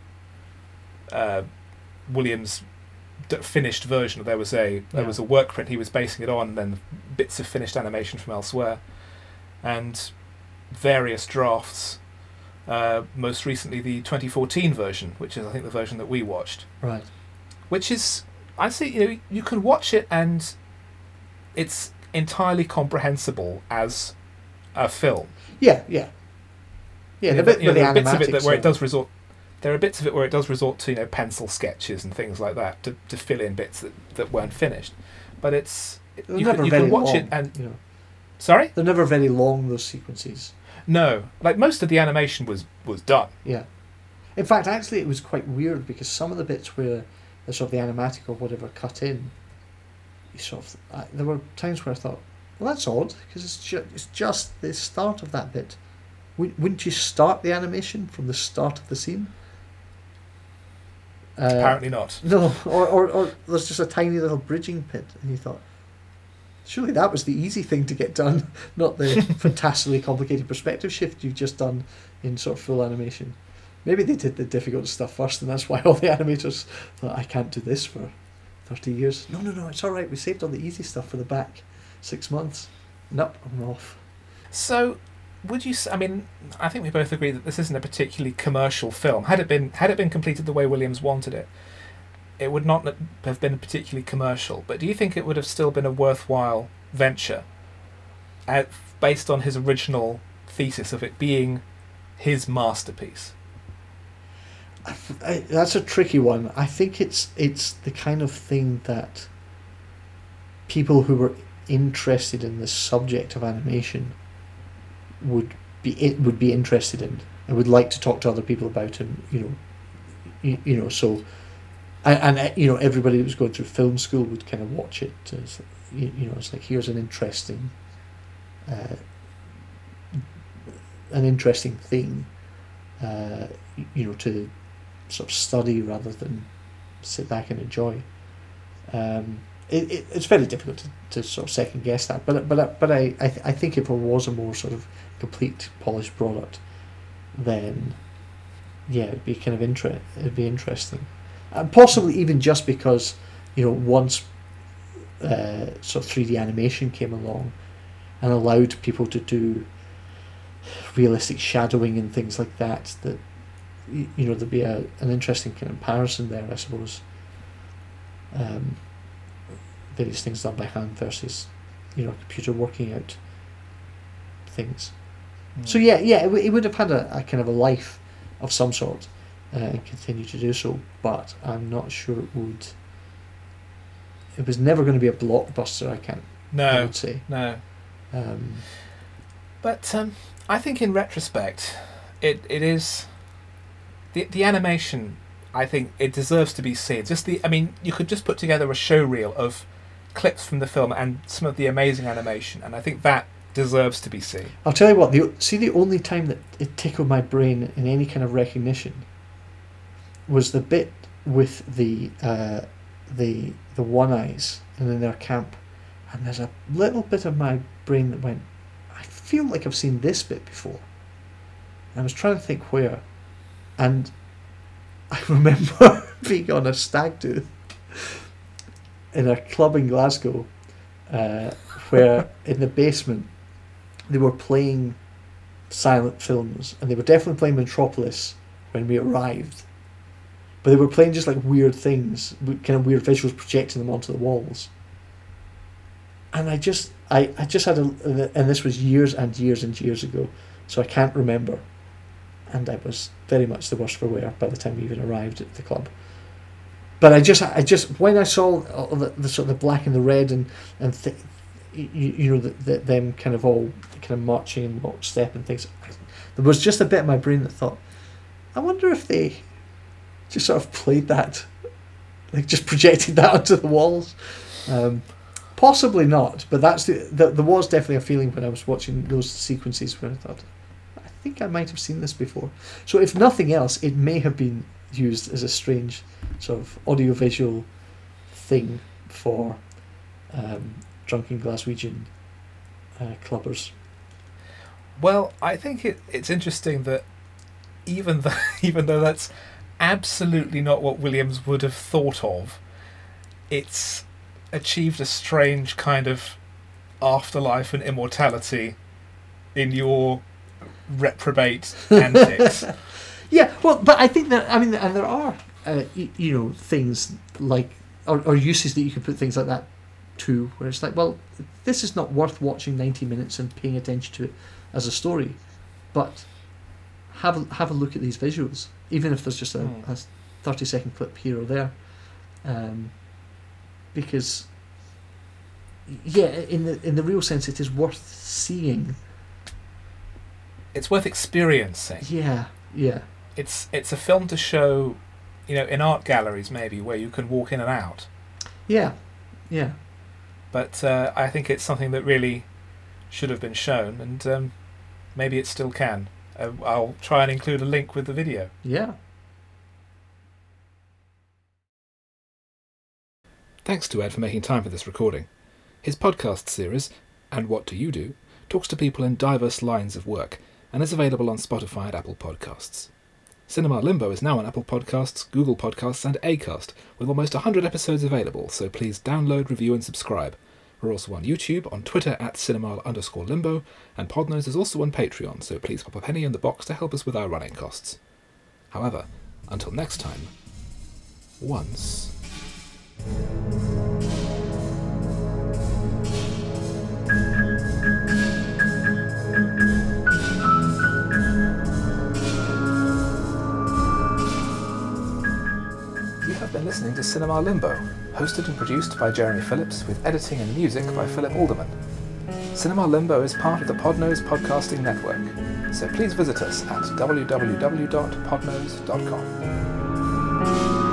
uh, Williams' d- finished version. There was a there Yeah. was a work print he was basing it on, and then bits of finished animation from elsewhere, and various drafts. Uh, most recently, the 2014 version, which is I think the version that we watched right which is I see you know you can watch it and it's entirely comprehensible as a film. Yeah, yeah, yeah. The You know, bit you know, there are bits of it that where it does resort. There are bits of it where it does resort to you know pencil sketches and things like that to, to fill in bits that, that weren't finished, but it's They're you can, you can watch long, it and you know, sorry they're never very long. Those sequences. No like most of the animation was was done Yeah. In fact, actually, it was quite weird because some of the bits where the sort of the animatic or whatever cut in, you sort of I, there were times where I thought, well, that's odd because it's ju- it's just the start of that bit. Wou- Wouldn't you start the animation from the start of the scene? Uh, apparently not No, or, or, or there's just a tiny little bridging pit, and you thought, surely that was the easy thing to get done, not the fantastically complicated perspective shift you've just done in sort of full animation. Maybe they did the difficult stuff first, and that's why all the animators thought, I can't do this for 30 years. No, no, no, it's all right. We saved all the easy stuff for the back six months. Nope, I'm off. So, would you? I mean, I think we both agree that this isn't a particularly commercial film. Had it been, had it been completed the way Williams wanted it, it would not have been particularly commercial. But do you think it would have still been a worthwhile venture, based on his original thesis of it being his masterpiece? I, that's a tricky one. I think it's it's the kind of thing that people who were interested in the subject of animation would be would be interested in and would like to talk to other people about and you know you, you know so and, and uh, you know everybody that was going through film school would kind of watch it as, you, know it's like here's an interesting uh, an interesting thing uh, you know to sort of study rather than sit back and enjoy. Um, it, it, it's very difficult to, to sort of second guess that, but but but I I, th- I think if it was a more sort of complete polished product, then yeah, it'd be kind of inter- it'd be interesting, and possibly even just because you know once uh, sort of three D animation came along, and allowed people to do realistic shadowing and things like that that you know there'd be a, an interesting kind of comparison there I suppose. Um, various things done by hand versus you know computer working out things. So yeah yeah it, w- it would have had a, a kind of a life of some sort uh, and continue to do so but I'm not sure it would it was never going to be a blockbuster I can't I No, would say no. um, But um, I think in retrospect, it it is the the animation. I think it deserves to be seen. Just the, I mean, you could just put together a show reel of clips from the film and some of the amazing animation, and I think that deserves to be seen. I'll tell you what. The see the only time that it tickled my brain in any kind of recognition was the bit with the uh, the the one eyes and in their camp, and there's a little bit of my brain that went, I feel like I've seen this bit before. And I was trying to think where, and I remember being on a stag do in a club in Glasgow, uh, where in the basement they were playing silent films, and they were definitely playing Metropolis when we arrived. But they were playing just like weird things, kind of weird visuals, projecting them onto the walls. And I just, I, I just had a, and this was years and years and years ago, so I can't remember. And I was very much the worse for wear by the time we even arrived at the club. But I just, I just, when I saw all the, the sort of the black and the red and and th- you, you know the, the, them kind of all kind of marching in lockstep and things. There was just a bit in my brain that thought, I wonder if they just sort of played that, like just projected that onto the walls. Um, possibly not, but that's the, the there was definitely a feeling when I was watching those sequences when I thought, I think I might have seen this before. So if nothing else, it may have been used as a strange sort of audiovisual thing for um, drunken Glaswegian uh, clubbers. Well, I think it, it's interesting that even though even though that's absolutely not what Williams would have thought of, it's achieved a strange kind of afterlife and immortality in your reprobate antics. Yeah, well, but I think that I mean, and there are uh, you, you know things like or, or uses that you can put things like that to, where it's like, well, this is not worth watching ninety minutes and paying attention to it as a story, but have a, have a look at these visuals, even if there's just a, Hmm. a thirty second clip here or there, um, because yeah, in the in the real sense, it is worth seeing. It's worth experiencing. Yeah, yeah, It's it's a film to show, you know, in art galleries maybe where you can walk in and out. yeah, yeah. But uh, I think it's something that really should have been shown, and um, maybe it still can. Uh, I'll try and include a link with the video. Yeah. Thanks to Ed for making time for this recording. His podcast series, And What Do You Do, talks to people in diverse lines of work and is available on Spotify and Apple Podcasts. Cinema Limbo is now on Apple Podcasts, Google Podcasts, and Acast, with almost 100 episodes available, so please download, review, and subscribe. We're also on YouTube, on Twitter at cinema underscore limbo, and Podnose is also on Patreon, so please pop a penny in the box to help us with our running costs. However, until next time, once. You have been listening to Cinema Limbo, hosted and produced by Jeremy Phillips, with editing and music by Philip Alderman. Cinema Limbo is part of the Podnose Podcasting Network, so please visit us at www.podnose.com.